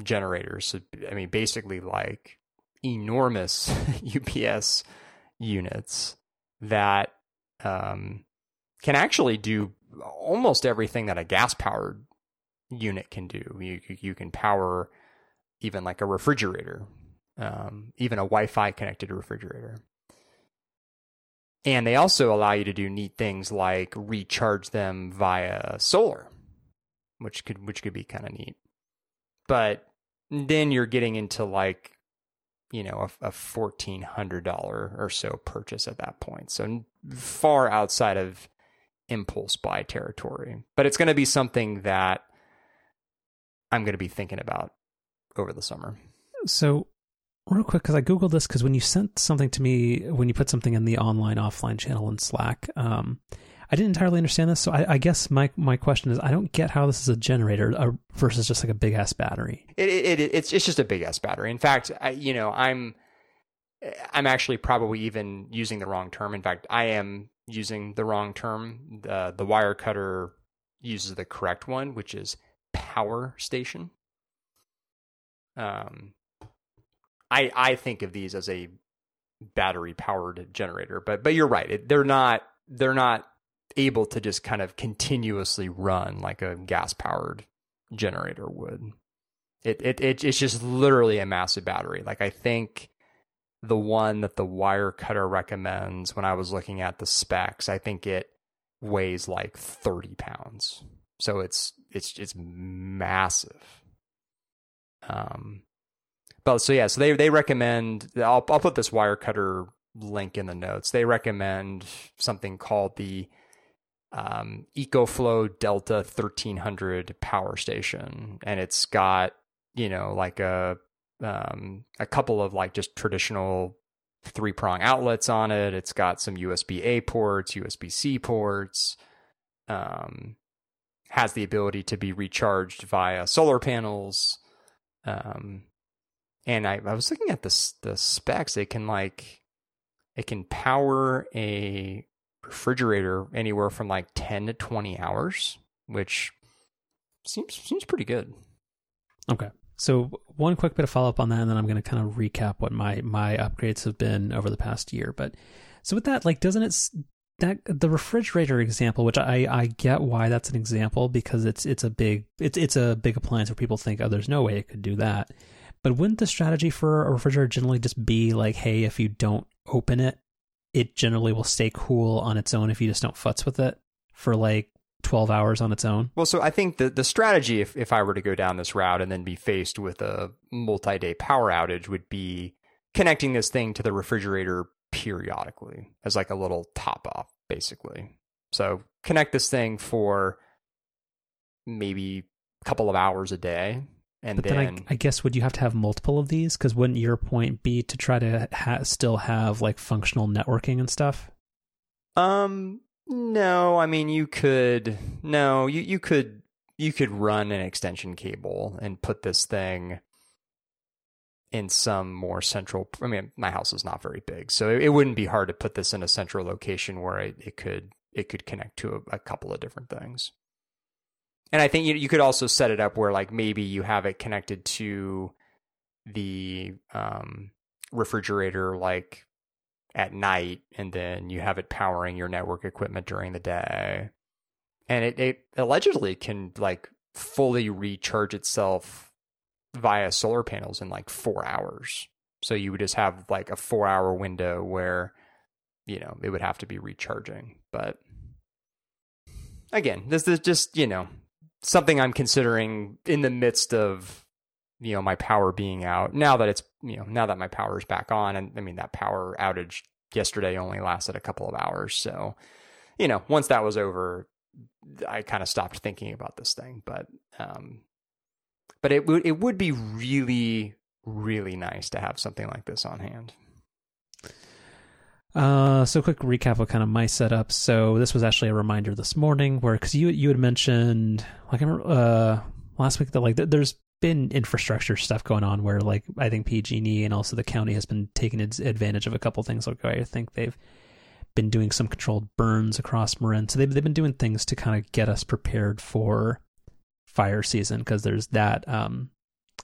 generators. So, I mean, basically like enormous UPS units that um, can actually do almost everything that a gas powered unit can do. You you can power even like a refrigerator, um, even a Wi-Fi connected refrigerator. And they also allow you to do neat things like recharge them via solar which could which could be kind of neat. But then you're getting into like you know a, a fourteen hundred dollar or so purchase at that point, so far outside of impulse buy territory. But it's going to be something that I'm going to be thinking about over the summer. So real quick because i googled this because when you sent something to me when you put something in the online offline channel in slack um, I didn't entirely understand this, so I, I, guess my my question is I don't get how this is a generator uh, versus just like a big ass battery. It, it, it, it's it's just a big ass battery. In fact, I, you know, I'm I'm actually probably even using the wrong term. In fact, I am using the wrong term. The the Wirecutter uses the correct one, which is power station. Um, I I think of these as a battery powered generator, but but you're right. It, they're not they're not able to just kind of continuously run like a gas powered generator would. It, it it it's just literally a massive battery. Like I think the one that the Wirecutter recommends when I was looking at the specs, I think it weighs like 30 pounds. So it's it's it's massive. Um but so yeah, so they they recommend I'll I'll put this Wirecutter link in the notes. They recommend something called the um, EcoFlow Delta 1300 power station, and it's got you know like a um, a couple of like just traditional three prong outlets on it. It's got some USB A ports, USB C ports. Um, has the ability to be recharged via solar panels. Um, and I, I was looking at the the specs. It can like it can power a refrigerator anywhere from like 10 to 20 hours, which seems seems pretty good. Okay. So one quick bit of follow up on that, and then I'm going to kind of recap what my my upgrades have been over the past year. But so with that, like, doesn't it that the refrigerator example, which I I get why that's an example because it's it's a big it's it's a big appliance where people think oh there's no way it could do that, but wouldn't the strategy for a refrigerator generally just be like hey if you don't open it, it generally will stay cool on its own if you just don't futz with it for like 12 hours on its own. Well, so I think the, the strategy, if, if I were to go down this route and then be faced with a multi day power outage, would be connecting this thing to the refrigerator periodically as like a little top off, basically. So connect this thing for maybe a couple of hours a day. And but then, then I, I, guess would you have to have multiple of these? Because wouldn't your point be to try to ha- still have like functional networking and stuff? Um, no, I mean you could no, you you could you could run an extension cable and put this thing in some more central I mean my house is not very big, so it, it wouldn't be hard to put this in a central location where it, it could it could connect to a, a couple of different things. And I think you you could also set it up where like maybe you have it connected to the um refrigerator like at night and then you have it powering your network equipment during the day. And it, it allegedly can like fully recharge itself via solar panels in like four hours. So you would just have like a four hour window where, you know, it would have to be recharging. But again, this is just, you know, something I'm considering in the midst of you know my power being out now that it's you know now that my power is back on and i mean that power outage yesterday only lasted a couple of hours so you know once that was over i kind of stopped thinking about this thing but um but it would it would be really really nice to have something like this on hand uh, so quick recap of kind of my setup. So this was actually a reminder this morning where, cause you, you had mentioned, like, uh, last week that like, there's been infrastructure stuff going on where like I think PG&E and also the county has been taking advantage of a couple things. Like I think they've been doing some controlled burns across Marin, so they've they've been doing things to kind of get us prepared for fire season because there's that um,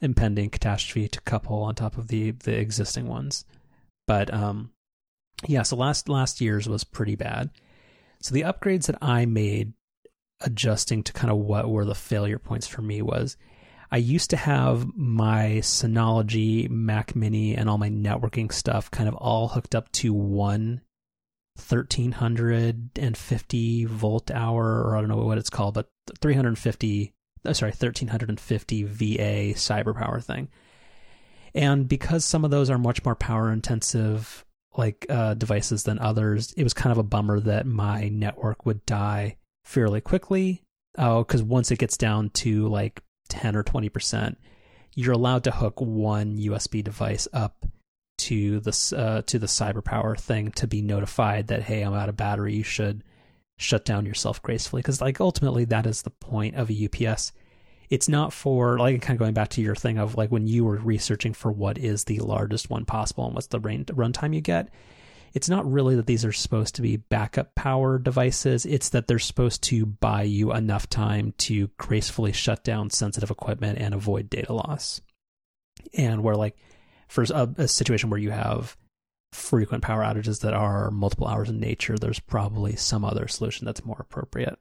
impending catastrophe to couple on top of the the existing ones. But um, yeah, so last last year's was pretty bad. So the upgrades that I made adjusting to kind of what were the failure points for me was I used to have my Synology, Mac Mini, and all my networking stuff kind of all hooked up to one 1350 volt hour, or I don't know what it's called, but 350, uh, sorry, 1350 VA CyberPower thing. And because some of those are much more power intensive, like uh, devices than others, it was kind of a bummer that my network would die fairly quickly. Oh, because once it gets down to like 10 or 20%, you're allowed to hook one USB device up to the uh, to the CyberPower thing to be notified that hey, I'm out of battery. You should shut down yourself gracefully because like ultimately that is the point of a UPS. It's not for like kind of going back to your thing of like when you were researching for what is the largest one possible and what's the rain runtime you get it's not really that these are supposed to be backup power devices. It's that they're supposed to buy you enough time to gracefully shut down sensitive equipment and avoid data loss. And where, like, for a, a situation where you have frequent power outages that are multiple hours in nature, there's probably some other solution that's more appropriate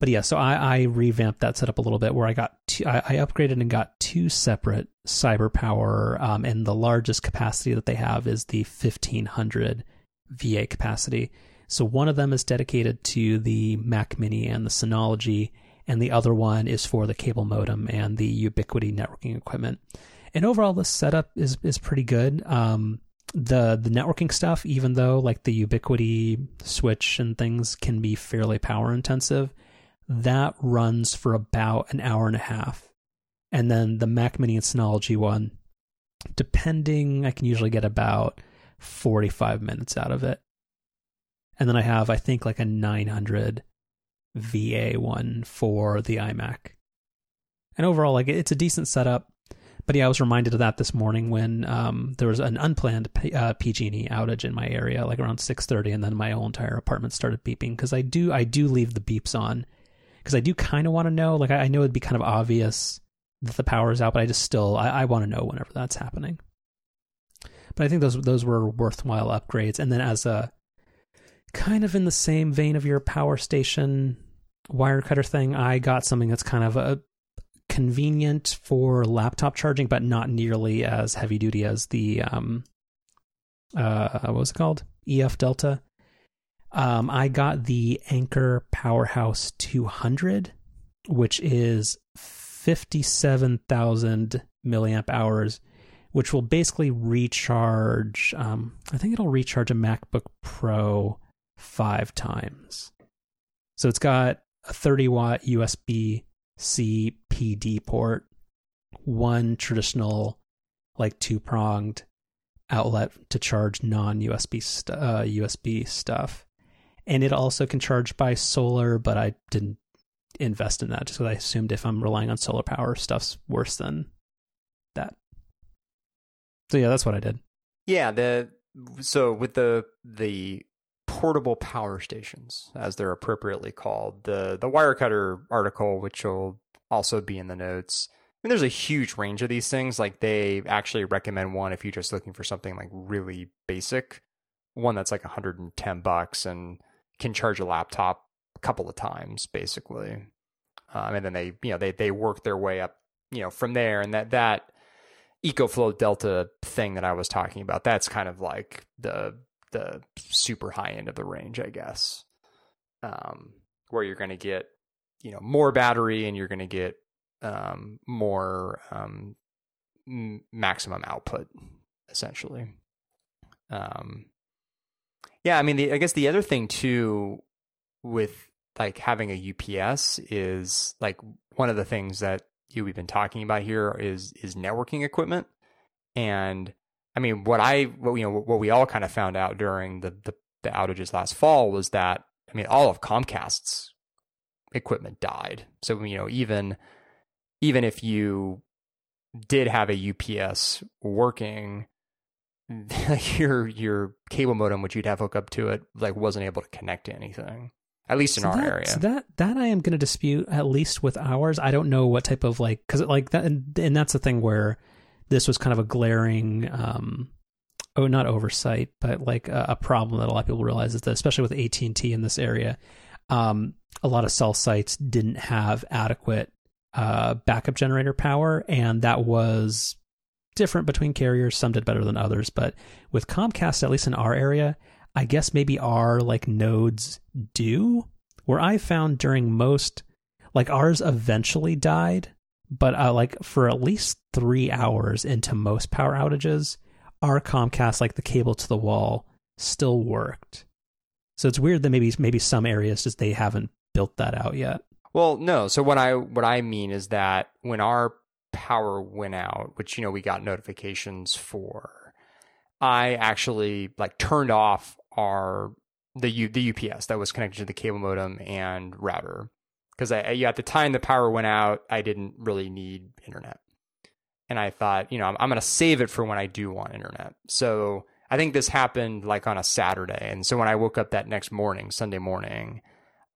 but yeah, so I, I revamped that setup a little bit where I got two, I, I upgraded and got two separate CyberPower, um, and the largest capacity that they have is the 1500 VA capacity. So one of them is dedicated to the Mac Mini and the Synology, and the other one is for the cable modem and the Ubiquiti networking equipment. And overall, this setup is is pretty good. Um, the the networking stuff, even though like the Ubiquiti switch and things can be fairly power intensive, that runs for about an hour and a half. And then the Mac Mini and Synology one, depending, I can usually get about 45 minutes out of it. And then I have, I think, like a 900 VA one for the iMac. And overall, like it's a decent setup. But yeah, I was reminded of that this morning when um, there was an unplanned P- uh, PG&E outage in my area, like around 6:30, and then my whole entire apartment started beeping because I do I do leave the beeps on because I do kind of want to know. Like I, I, know it'd be kind of obvious that the power is out, but I just still I, I want to know whenever that's happening. But I think those those were worthwhile upgrades. And then as a kind of in the same vein of your power station Wirecutter thing. I got something that's kind of a convenient for laptop charging, but not nearly as heavy duty as the um, uh, what was it called? EF Delta. Um, I got the Anker PowerHouse 200, which is 57,000 milliamp hours, which will basically recharge. Um, I think it'll recharge a MacBook Pro five times. So it's got a 30 watt USB C PD port, one traditional, like two pronged outlet to charge non USB st- uh, USB stuff, and it also can charge by solar. But I didn't invest in that just because I assumed if I'm relying on solar power, stuff's worse than that. So yeah, that's what I did. Yeah, the so with the the portable power stations, as they're appropriately called. The the Wirecutter article, which will also be in the notes. I mean, there's a huge range of these things. Like they actually recommend one if you're just looking for something like really basic, one that's like 110 bucks and can charge a laptop a couple of times, basically. Um, and then they, you know, they they work their way up, you know, from there. And that that EcoFlow Delta thing that I was talking about, that's kind of like the the super high end of the range, I guess. Um, where you're going to get, you know, more battery and you're going to get um, more um, m- maximum output, essentially. Um, yeah, I mean, the, I guess the other thing too with like having a UPS is like one of the things that you we've been talking about here is is networking equipment and I mean, what I, what, you know, what we all kind of found out during the, the, the outages last fall was that, I mean, all of Comcast's equipment died. So, you know, even, even if you did have a UPS working, your, your cable modem, which you'd have hooked up to it, like wasn't able to connect to anything at least in so our that, area. So that that I am going to dispute at least with ours. I don't know what type of like because like that, and, and, that's the thing where this was kind of a glaring, um, oh, not oversight, but like a, a, problem that a lot of people realize is that especially with AT and T in this area, um, a lot of cell sites didn't have adequate uh, backup generator power, and that was different between carriers. Some did better than others, but with Comcast, at least in our area, I guess maybe our like nodes do. Where I found during most, like ours eventually died, but uh, like for at least three hours into most power outages, our Comcast, like the cable to the wall, still worked. So it's weird that maybe maybe some areas just they haven't built that out yet. Well, no. So what I what I mean is that when our power went out, which you know we got notifications for, I actually like turned off our the U, the UPS that was connected to the cable modem and router because I, at the time the power went out, I didn't really need internet, and I thought, you know, I'm, I'm going to save it for when I do want internet. So I think this happened like on a Saturday, and so when I woke up that next morning, Sunday morning,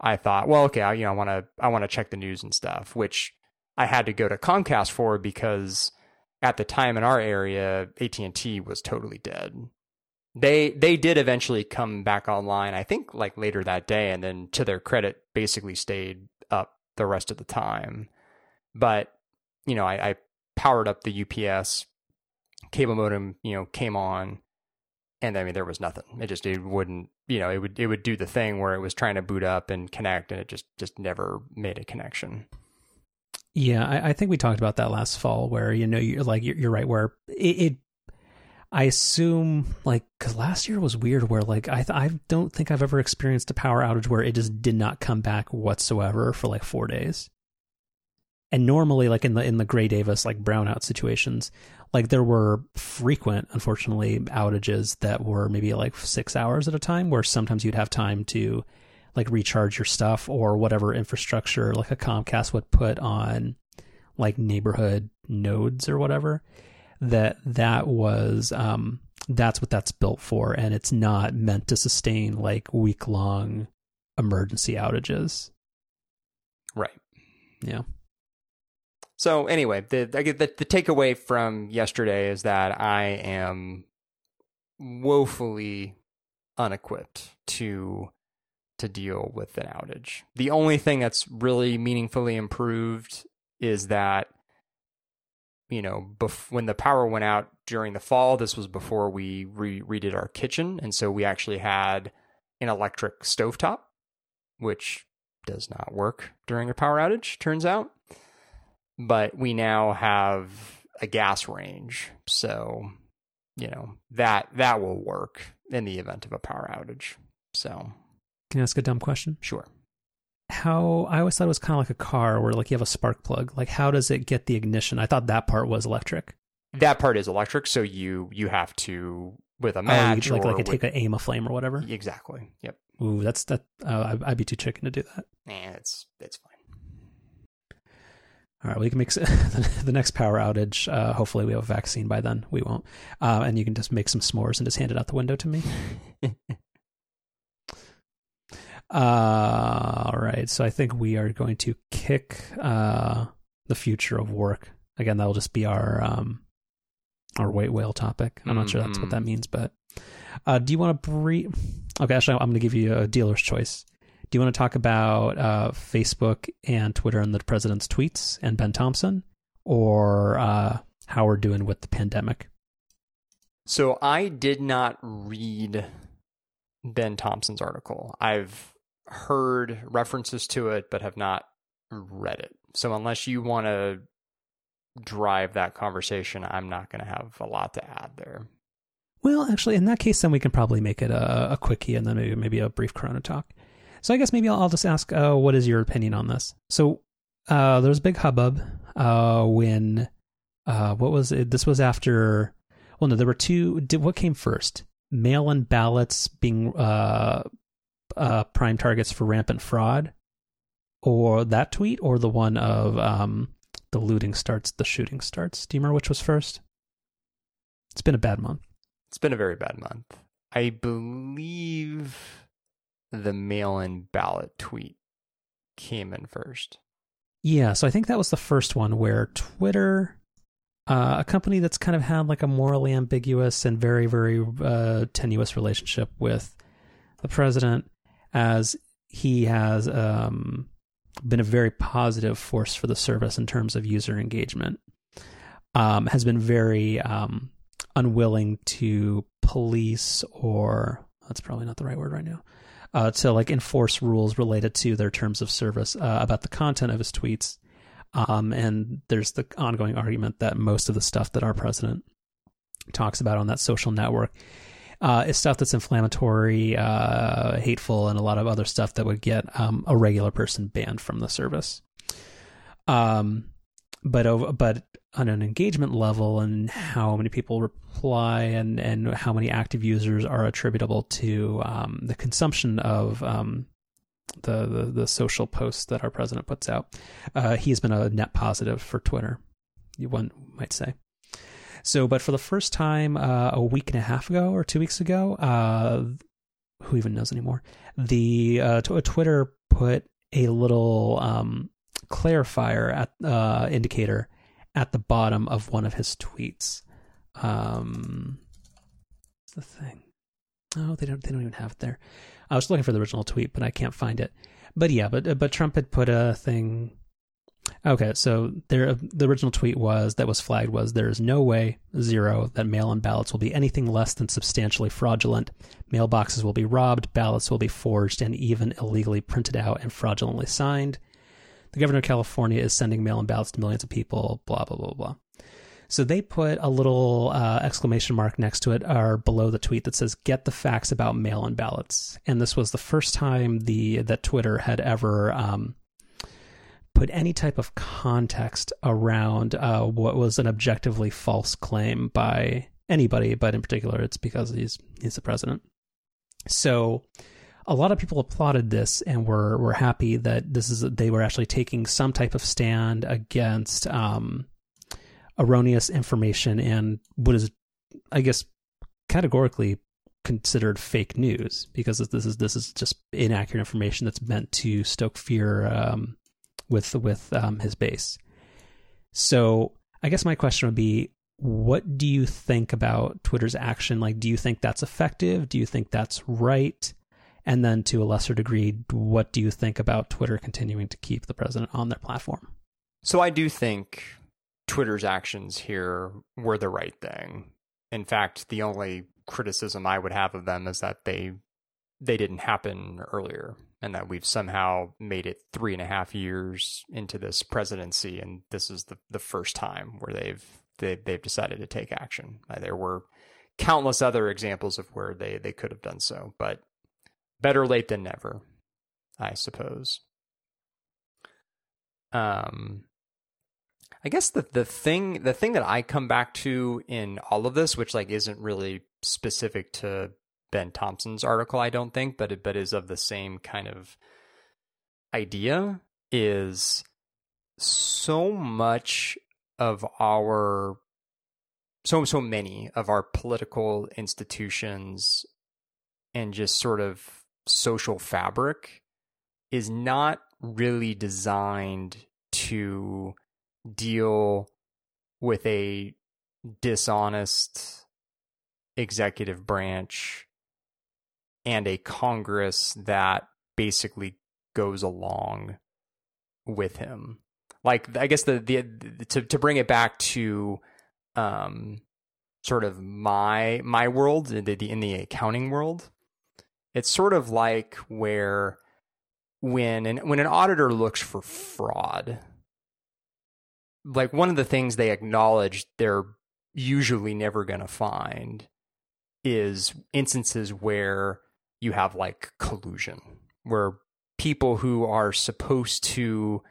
I thought, well, okay, I, you know, I want to I want to check the news and stuff, which I had to go to Comcast for because at the time in our area, AT and T was totally dead. They they did eventually come back online i think like later that day and then to their credit basically stayed the rest of the time. But you know i, I powered up the ups cable modem you know came on and i mean there was nothing. It just it wouldn't you know it would it would do the thing where it was trying to boot up and connect and it just just never made a connection. Yeah i, I think we talked about that last fall where you know you're like you're, you're right where it, it I assume like because last year was weird where like I th- I don't think I've ever experienced a power outage where it just did not come back whatsoever for like four days. And normally, like in the in the Gray Davis like brownout situations, like there were frequent, unfortunately, outages that were maybe like six hours at a time, where sometimes you'd have time to like recharge your stuff or whatever infrastructure like a Comcast would put on like neighborhood nodes or whatever that that was um, that's what that's built for, and it's not meant to sustain like week long emergency outages. Right. Yeah. So anyway, the, the the takeaway from yesterday is that I am woefully unequipped to to deal with an outage. The only thing that's really meaningfully improved is that you know, bef- when the power went out during the fall, this was before we re- redid our kitchen, and so we actually had an electric stovetop, which does not work during a power outage, turns out. But we now have a gas range, so you know that that will work in the event of a power outage. So, Can I ask a dumb question? sure. How I always thought it was kind of like a car where like you have a spark plug. Like how does it get the ignition? I thought that part was electric. That part is electric, so you you have to with a Oh, match could, like like a, with- take a aim a flame or whatever. exactly. Yep. Ooh, that's that. Uh, I'd, I'd be too chicken to do that. Eh, it's it's fine. All right, we can make the next power outage. Uh, hopefully, we have a vaccine by then. We won't, uh, and you can just make some s'mores and just hand it out the window to me. Uh, all right, so I think we are going to kick uh, the future of work again. That will just be our um, our white whale topic. I'm not sure that's what Mhm. that means, but uh, do you want to brief? Okay, actually, I'm going to give you a dealer's choice. Do you want to talk about uh, Facebook and Twitter and the president's tweets and Ben Thompson, or uh, how we're doing with the pandemic? So I did not read Ben Thompson's article. I've heard references to it, but have not read it. So unless you want to drive that conversation, I'm not going to have a lot to add there. Well, actually, in that case, then we can probably make it a, a quickie and then maybe maybe a brief Corona talk. So I guess maybe I'll, I'll just ask, uh, what is your opinion on this? So uh, there was a big hubbub uh, when uh, what was it? This was after. Well, no, there were two. Did, what came first? Mail-in ballots being uh, uh, prime targets for rampant fraud, or that tweet, or the one of um, the looting starts, the shooting starts. Do you remember which was first? It's been a bad month. It's been a very bad month. I believe the mail in ballot tweet came in first. Yeah, so I think that was the first one where Twitter, uh, a company that's kind of had like a morally ambiguous and very, very uh, tenuous relationship with the president, as he has um, been a very positive force for the service in terms of user engagement, um, has been very um, unwilling to police or that's probably not the right word right now uh, to like enforce rules related to their terms of service uh, about the content of his tweets. Um, and there's the ongoing argument that most of the stuff that our president talks about on that social network uh, is stuff that's inflammatory, uh, hateful, and a lot of other stuff that would get um, a regular person banned from the service. Um, but over, but on an engagement level and how many people reply and, and how many active users are attributable to um, the consumption of um, the, the the social posts that our president puts out. Uh, he's been a net positive for Twitter, you one might say. So, but for the first time uh, a week and a half ago or two weeks ago, uh, who even knows anymore? The uh, tw- Twitter put a little um, clarifier at uh, indicator at the bottom of one of his tweets. Um, the thing? Oh, they don't. They don't even have it there. I was looking for the original tweet, but I can't find it. But yeah, but but Trump had put a thing. Okay, so there the original tweet was that was flagged was there is no way zero that mail-in ballots will be anything less than substantially fraudulent. Mailboxes will be robbed, ballots will be forged, and even illegally printed out and fraudulently signed. The governor of California is sending mail-in ballots to millions of people. Blah blah blah blah. So they put a little uh, exclamation mark next to it or below the tweet that says "Get the facts about mail-in ballots." And this was the first time the that Twitter had ever um, put any type of context around uh, what was an objectively false claim by anybody, but in particular, it's because he's he's the president. So a lot of people applauded this and were were happy that this is they were actually taking some type of stand against um, erroneous information and what is, I guess, categorically considered fake news because this is this is just inaccurate information that's meant to stoke fear um, with with um, his base. So I guess my question would be: what do you think about Twitter's action? Like, do you think that's effective? Do you think that's right? And then to a lesser degree, what do you think about Twitter continuing to keep the president on their platform? So I do think Twitter's actions here were the right thing. In fact, the only criticism I would have of them is that they they didn't happen earlier and that we've somehow made it three and a half years into this presidency and this is the, the first time where they've they, they've decided to take action. Uh, there were countless other examples of where they, they could have done so, but better late than never, I suppose. Um, I guess the the thing the thing that I come back to in all of this, which like isn't really specific to Ben Thompson's article, I don't think, but it, but is of the same kind of idea, is so much of our so so many of our political institutions and just sort of social fabric is not really designed to deal with a dishonest executive branch and a Congress that basically goes along with him. Like I guess the the, the to to bring it back to um sort of my my world in the, in the accounting world, it's sort of like where when an when an auditor looks for fraud, like one of the things they acknowledge they're usually never going to find is instances where you have like collusion where people who are supposed to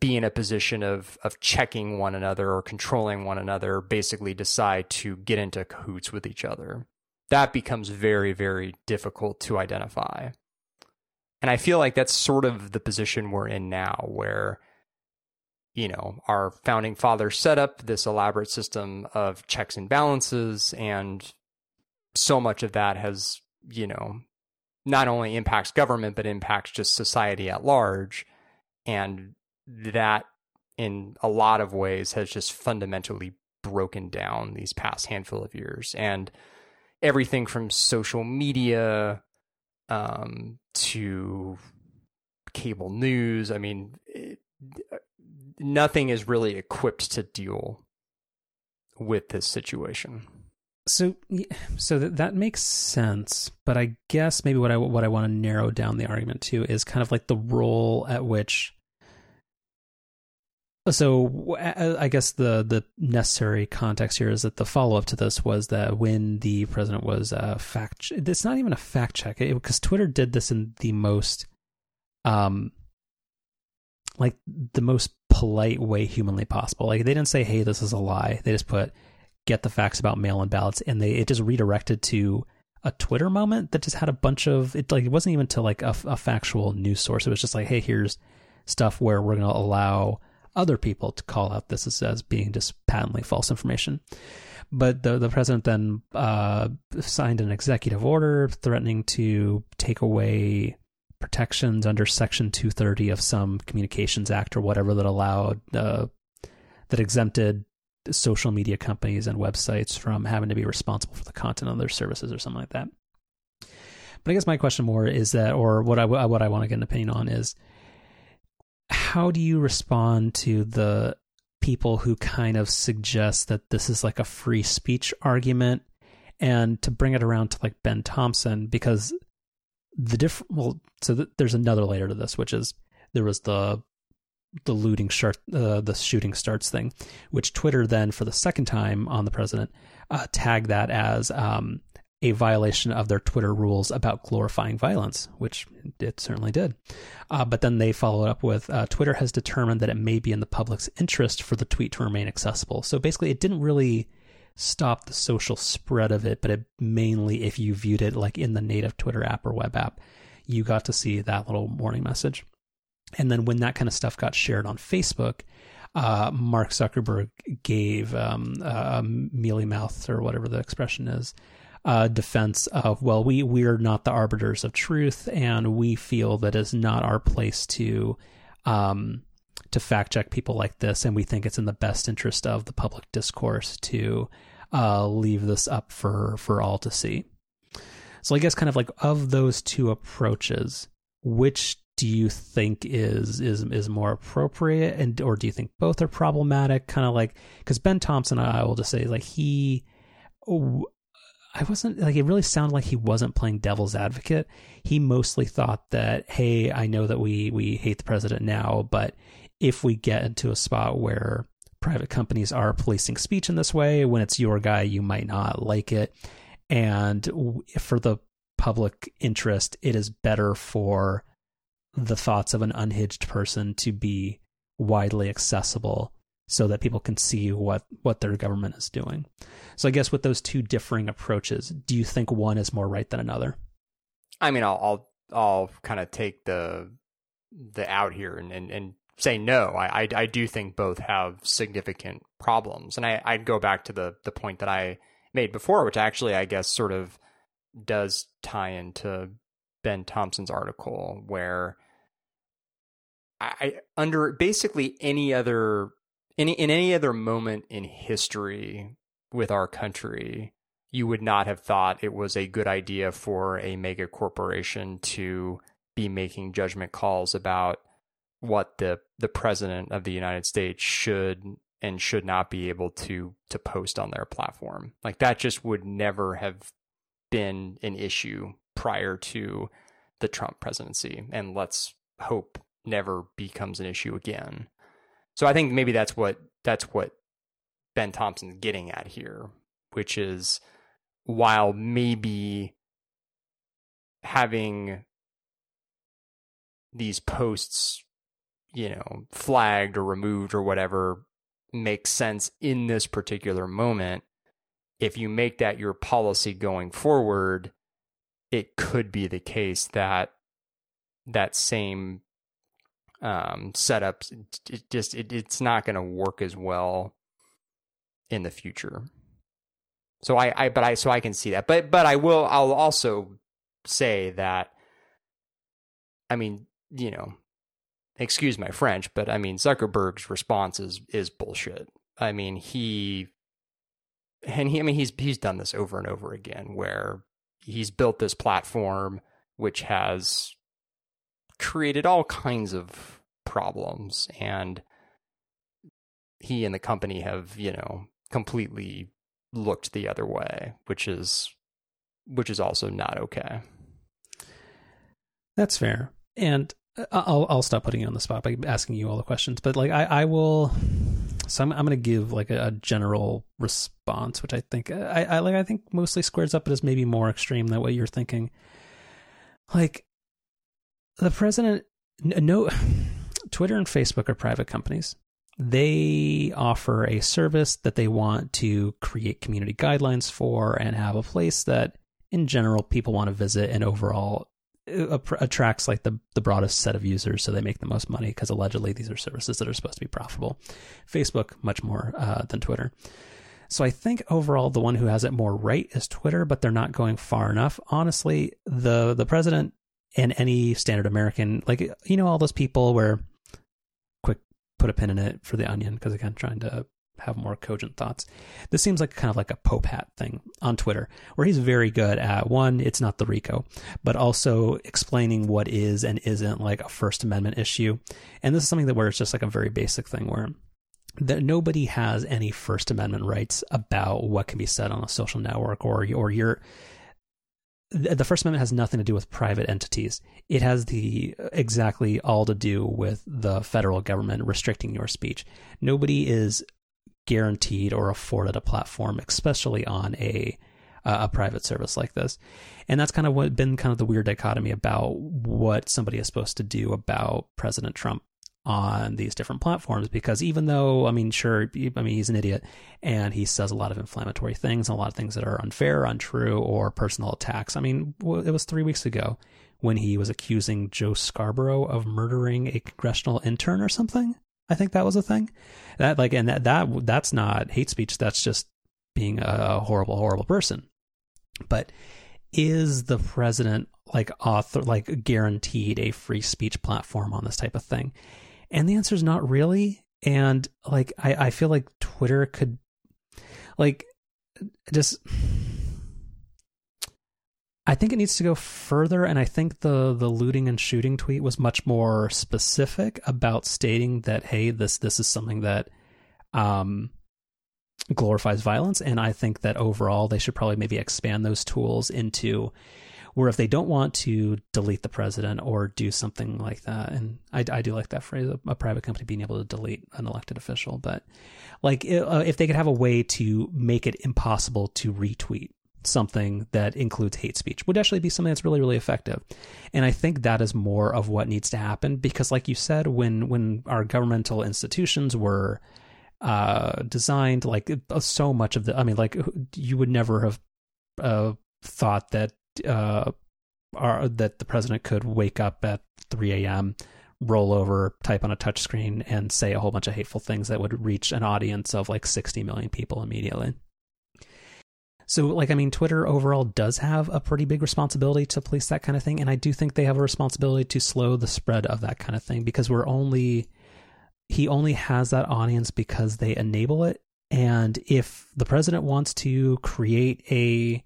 be in a position of of checking one another or controlling one another basically decide to get into cahoots with each other. That becomes very very difficult to identify. And i feel like that's sort of the position we're in now where you know, our founding fathers set up this elaborate system of checks and balances, and so much of that has, you know, not only impacts government, but impacts just society at large. And that, in a lot of ways, has just fundamentally broken down these past handful of years. And everything from social media um, to cable news, I mean, it, nothing is really equipped to deal with this situation. So, so that that makes sense, but I guess maybe what I what I want to narrow down the argument to is kind of like the role at which. So, I guess the the necessary context here is that the follow up to this was that when the president was a fact, it's not even a fact check because Twitter did this in the most, um, like the most polite way humanly possible. Like they didn't say, "Hey, this is a lie." They just put get the facts about mail-in ballots and they it just redirected to a Twitter moment that just had a bunch of it like it wasn't even to like a, a factual news source. It was just like, "Hey, here's stuff where we're going to allow other people to call out this as, as being just patently false information." But the the president then uh, signed an executive order threatening to take away protections under Section 230 of some Communications Act or whatever that allowed uh, that exempted social media companies and websites from having to be responsible for the content on their services or something like that. But I guess my question more is that, or what I what I want to get an opinion on is, how do you respond to the people who kind of suggest that this is like a free speech argument, and to bring it around to like Ben Thompson because the different well so th- there's another layer to this which is there was the the looting uh, the shooting starts thing which twitter then for the second time on the president uh, tagged that as um, a violation of their twitter rules about glorifying violence which it certainly did uh, but then they followed up with uh, twitter has determined that it may be in the public's interest for the tweet to remain accessible so basically it didn't really stop the social spread of it, but it mainly, if you viewed it like in the native Twitter app or web app, you got to see that little warning message. And then when that kind of stuff got shared on Facebook, uh, Mark Zuckerberg gave um, uh, mealy mouth or whatever the expression is, uh, defense of well, we we're not the arbiters of truth, and we feel that it's not our place to um, to fact check people like this, and we think it's in the best interest of the public discourse to uh, leave this up for for all to see. So I guess kind of like of those two approaches, which do you think is is is more appropriate, and or do you think both are problematic? Kind of like because Ben Thompson, I will just say like he. I wasn't like it really sounded like he wasn't playing devil's advocate. He mostly thought that, hey, I know that we we hate the president now, but if we get into a spot where private companies are policing speech in this way, when it's your guy, you might not like it. And for the public interest, it is better for the thoughts of an unhinged person to be widely accessible so that people can see what what their government is doing. So I guess with those two differing approaches, do you think one is more right than another? I mean, I'll I'll, I'll kind of take the the out here and, and, and say no. I, I, I do think both have significant problems, and I I'd go back to the the point that I made before, which actually I guess sort of does tie into Ben Thompson's article, where I under basically any other any in any other moment in history with our country, you would not have thought it was a good idea for a mega corporation to be making judgment calls about what the the president of the United States should and should not be able to to post on their platform. Like that just would never have been an issue prior to the Trump presidency and let's hope never becomes an issue again. So I think maybe that's what that's what Ben Thompson's getting at here, which is while maybe having these posts, you know, flagged or removed or whatever makes sense in this particular moment, if you make that your policy going forward, it could be the case that that same um, setups, it just it, it's not going to work as well in the future. So I, I, but I, so I can see that, but but I will. I'll also say that. I mean, you know, excuse my French, but I mean Zuckerberg's response is is bullshit. I mean he, and he, I mean he's he's done this over and over again, where he's built this platform which has created all kinds of problems and he and the company have you know completely looked the other way which is which is also not okay. That's fair. And i'll i'll stop putting you on the spot by asking you all the questions but like i i will so i'm, I'm going to give like a, a, general response which i think I, I like i think mostly squares up but is maybe more extreme than what you're thinking. Like the president no Twitter and Facebook are private companies. They offer a service that they want to create community guidelines for and have a place that in general people want to visit and overall uh, attracts like the the broadest set of users so they make the most money because allegedly these are services that are supposed to be profitable. Facebook much more uh, than twitter. So i think overall the one who has it more right is twitter but they're not going far enough. Honestly the the president and any standard American, like you know, all those people where quick put a pin in it for the onion because again, trying to have more cogent thoughts. This seems like kind of like a Popehat thing on Twitter, where he's very good at one, it's not the RICO, but also explaining what is and isn't like a First Amendment issue. And this is something that where it's just like a very basic thing where that nobody has any First Amendment rights about what can be said on a social network or or your the First Amendment has nothing to do with private entities. It has the uh, exactly all to do with the federal government restricting your speech. Nobody is guaranteed or afforded a platform, especially on a a private service like this. And that's kind of what been kind of the weird dichotomy about what somebody is supposed to do about President Trump on these different platforms because even though I mean sure I mean he's an idiot and he says a lot of inflammatory things and a lot of things that are unfair, untrue or personal attacks. I mean it was 3 weeks ago when he was accusing Joe Scarborough of murdering a congressional intern or something. I think that was a thing. That like and that that that's not hate speech, that's just being a horrible horrible person. But is the president like author like guaranteed a free speech platform on this type of thing? And the answer is not really. And like, I, I feel like Twitter could, like, just. I think it needs to go further, and I think the the looting and shooting tweet was much more specific about stating that hey, this this is something that um, glorifies violence, and I think that overall they should probably maybe expand those tools into where if they don't want to delete the president or do something like that, and I, I do like that phrase, a, a, private company being able to delete an elected official, but like uh, if they could have a way to make it impossible to retweet something that includes hate speech would actually be something that's really really effective. And i think that is more of what needs to happen because like you said when when our governmental institutions were uh designed like so much of the i mean like you would never have uh thought that uh our, that the president could wake up at 3 a.m roll over type on a touchscreen and say a whole bunch of hateful things that would reach an audience of like 60 million people immediately so, like, I mean, Twitter overall does have a pretty big responsibility to police that kind of thing. And I do think they have a responsibility to slow the spread of that kind of thing because we're only, he only has that audience because they enable it. And if the president wants to create a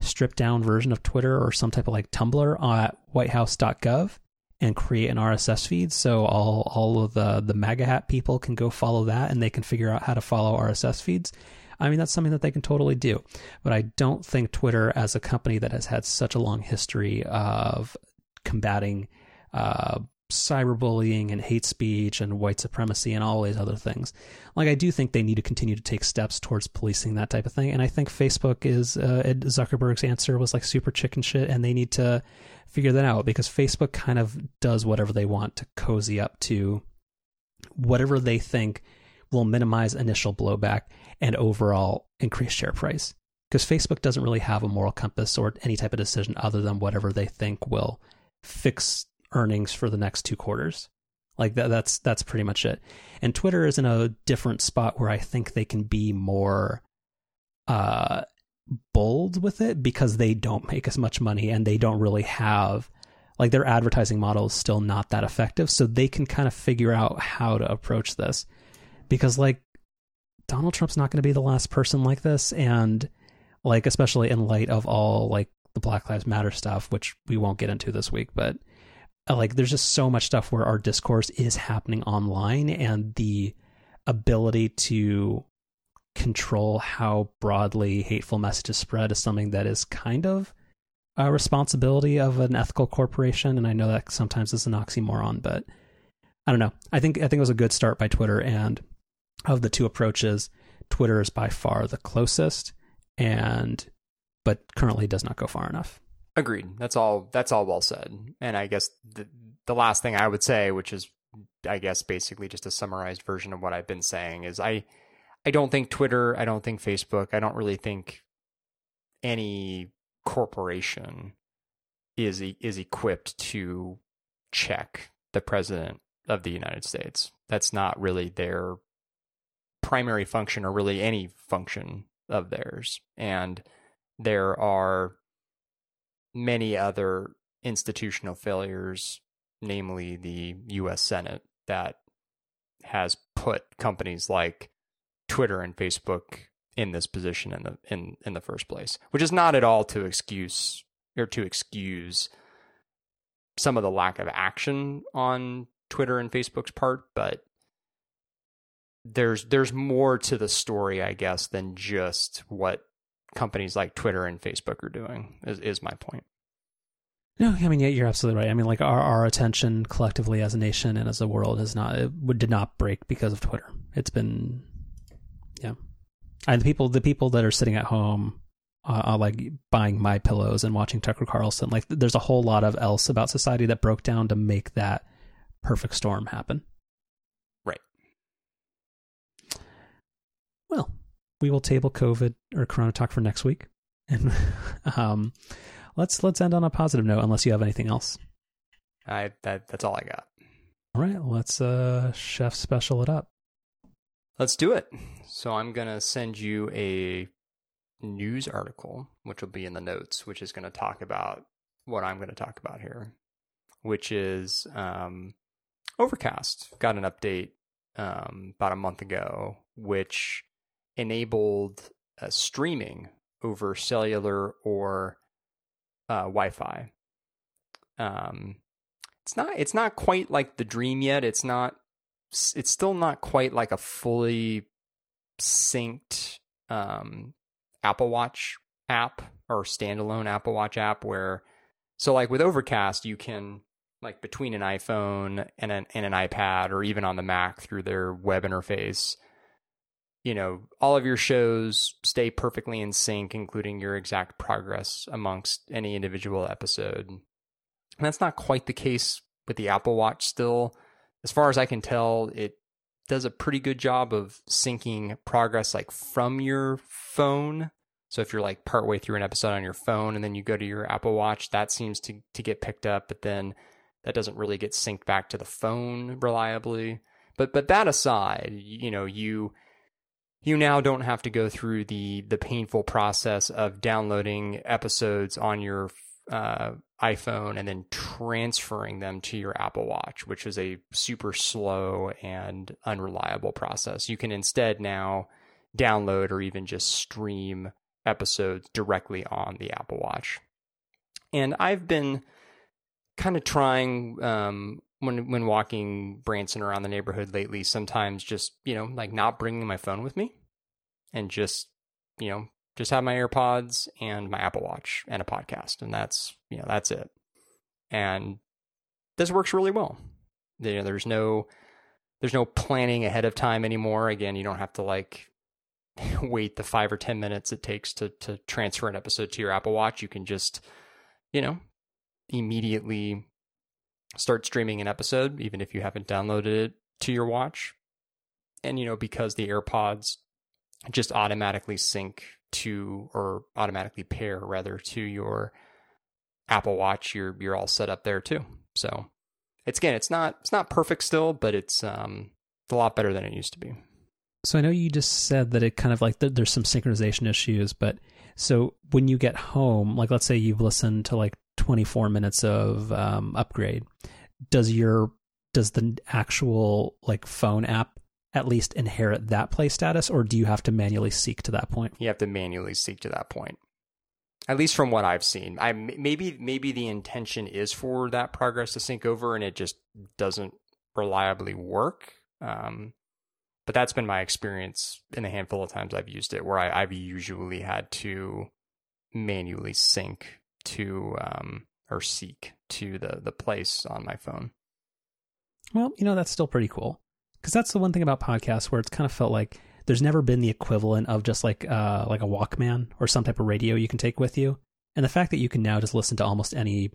stripped down version of Twitter or some type of like Tumblr at whitehouse.gov and create an RSS feed so all all of the the MAGA hat people can go follow that and they can figure out how to follow RSS feeds I mean, that's something that they can totally do. But I don't think Twitter, as a company that has had such a long history of combating uh, cyberbullying and hate speech and white supremacy and all these other things. Like I do think they need to continue to take steps towards policing that type of thing. And I think Facebook is uh, Zuckerberg's answer was like super chicken shit, and they need to figure that out because Facebook kind of does whatever they want to cozy up to whatever they think will minimize initial blowback and overall increase share price. Because Facebook doesn't really have a moral compass or any type of decision other than whatever they think will fix earnings for the next two quarters. Like that, that's that's pretty much it. And Twitter is in a different spot where I think they can be more uh, bold with it because they don't make as much money and they don't really have like their advertising model is still not that effective. So they can kind of figure out how to approach this because like Donald Trump's not going to be the last person like this and like especially in light of all like the Black Lives Matter stuff which we won't get into this week but Uh, like there's just so much stuff where our discourse is happening online and the ability to control how broadly hateful messages spread is something that is kind of a responsibility of an ethical corporation and I know that sometimes is an oxymoron but I don't know. I think I think it was a good start by Twitter and of the two approaches, Twitter is by far the closest, and but currently does not go far enough. Agreed. That's all. That's all well said. And I guess the the last thing I would say, which is, I guess, basically just a summarized version of what I've been saying, is I, I don't think Twitter, I don't think Facebook, I don't really think any corporation is is equipped to check the president of the United States. That's not really their primary function or really any function of theirs. And there are many other institutional failures, namely the US Senate, that has put companies like Twitter and Facebook in this position in the in in the first place, which is not at all to excuse or to excuse some of the lack of action on Twitter and Facebook's part, but there's there's more to the story, I guess, than just what companies like Twitter and Facebook are doing. Is is my point. No, I mean, yeah, you're absolutely right. I mean, like our our attention collectively as a nation and as a world has not it did not break because of Twitter. It's been, yeah, and the people the people that are sitting at home. Uh, are like buying MyPillows and watching Tucker Carlson. Like, there's a whole lot of else about society that broke down to make that perfect storm happen. Right. Well, we will table COVID or Corona talk for next week, and um, let's let's end on a positive note. Unless you have anything else. I that that's all I got. All right, let's uh chef special it up. Let's do it. So I'm gonna send you a news article, which will be in the notes, which is going to talk about what I'm going to talk about here, which is um, Overcast got an update um, about a month ago, which enabled uh, streaming over cellular or uh, Wi-Fi. Um, it's not it's not quite like the dream yet. It's not. It's still not quite like a fully synced um, Apple Watch app or standalone Apple Watch app where so like with Overcast you can like between an iPhone and an and an iPad or even on the Mac through their web interface you know all of your shows stay perfectly in sync including your exact progress amongst any individual episode. And that's not quite the case with the Apple Watch still. As far as I can tell it does a pretty good job of syncing progress like from your phone. So if you're like partway through an episode on your phone and then you go to your Apple Watch, that seems to to get picked up, but then that doesn't really get synced back to the phone reliably. But but that aside, you know, you you now don't have to go through the the painful process of downloading episodes on your uh, iPhone and then transferring them to your Apple Watch, which is a super slow and unreliable process. You can instead now download or even just stream episodes directly on the Apple Watch. And I've been kind of trying um, when when walking Branson around the neighborhood lately. Sometimes just you know like not bringing my phone with me, and just you know just have my AirPods and my Apple Watch and a podcast, and that's you know that's it. And this works really well. You know, there's no there's no planning ahead of time anymore. Again, you don't have to like wait the five or ten minutes it takes to to transfer an episode to your Apple Watch. You can just, you know, immediately start streaming an episode, even if you haven't downloaded it to your watch. And you know, because the AirPods just automatically sync to or automatically pair rather to your Apple Watch, you're you're all set up there too. So it's again, it's not it's not perfect still, but it's um a lot better than it used to be. So I know you just said that it kind of like there's some synchronization issues, but so when you get home, like let's say you've listened to like 24 minutes of um, upgrade, does your does the actual like phone app at least inherit that play status, or do you have to manually seek to that point? You have to manually seek to that point. At least from what I've seen, I maybe maybe the intention is for that progress to sync over, and it just doesn't reliably work. Um, but that's been my experience in a handful of times I've used it, where I, have usually had to manually sync to um, or seek to the the place on my phone. Well, you know that's still pretty cool. Because that's the one thing about podcasts where it's kind of felt like there's never been the equivalent of just like uh, like a Walkman or some type of radio you can take with you, and the fact that you can now just listen to almost any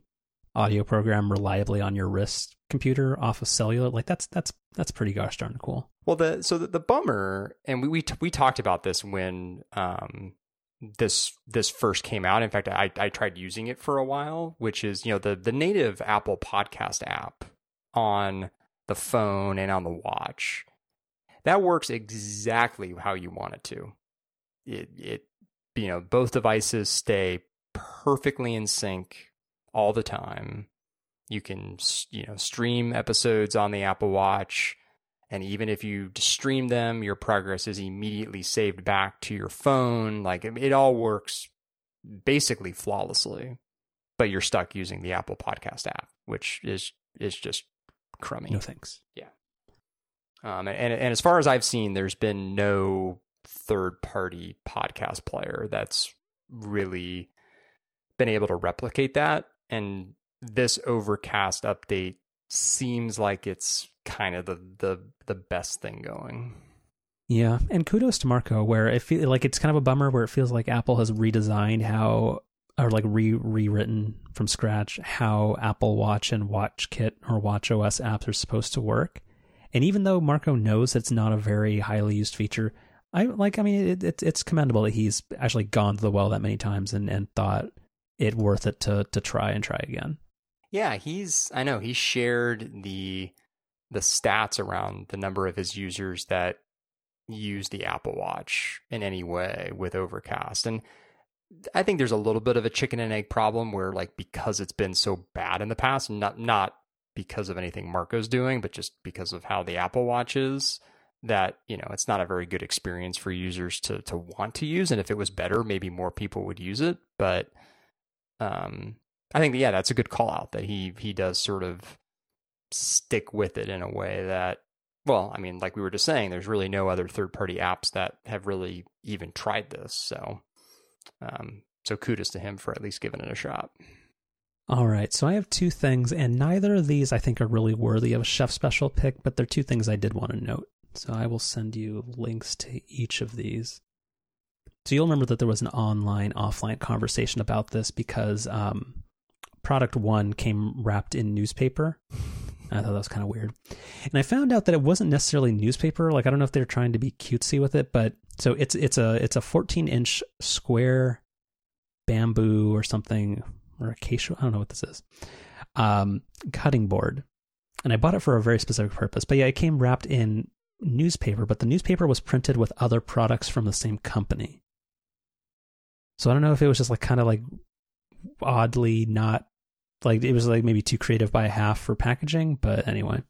audio program reliably on your wrist computer off of cellular like that's that's that's pretty gosh darn cool. Well the so the, the bummer and we we, t- we talked about this when um this this first came out in fact i i tried using it for a while which is you know the the native apple podcast app on the phone and on the watch that works exactly how you want it to it it you know both devices stay perfectly in sync all the time. You can, you know, stream episodes on the Apple Watch. And even if you stream them, your progress is immediately saved back to your phone. Like it, it all works basically flawlessly, but you're stuck using the Apple Podcast app, which is is just crummy. No thanks. Yeah. Um, and and as far as I've seen, there's been no third party podcast player that's really been able to replicate that and this overcast update seems like it's kind of the the the best thing going. Yeah, and kudos to Marco, where it feel like it's kind of a bummer where it feels like Apple has redesigned how or like re rewritten from scratch how Apple Watch and Watch Kit or Watch OS apps are supposed to work. And even though Marco knows it's not a very highly used feature, I like. I mean, it, it, it's commendable that he's actually gone to the well that many times and and thought it worth it to to try and try again. Yeah, he's I know he shared the the stats around the number of his users that use the Apple Watch in any way with Overcast. And I think there's a little bit of a chicken and egg problem where like because it's been so bad in the past, not not because of anything Marco's doing, but just because of how the Apple Watch is. That you know, it's not a very good experience for users to to want to use. And if it was better, maybe more people would use it. But um, I think yeah, that's a good call out that he he does sort of stick with it in a way that well, I mean, like we were just saying, there's really no other third party apps that have really even tried this. So, um, so kudos to him for at least giving it a shot. All right, so I have two things, and neither of these I think are really worthy of a chef special pick, but they're two things I did want to note. So I will send you links to each of these. So you'll remember that there was an online offline conversation about this because um, product one came wrapped in newspaper I thought that was kind of weird. And I found out that it wasn't necessarily newspaper. Like I don't know if they're trying to be cutesy with it, but so it's it's a it's a 14 inch square bamboo or something or acacia. I don't know what this is. Um, cutting board, and I bought it for a very specific purpose. But yeah, it came wrapped in newspaper, but the newspaper was printed with other products from the same company. So I don't know if it was just like kind of like oddly not like it was like maybe too creative by half for packaging, but anyway.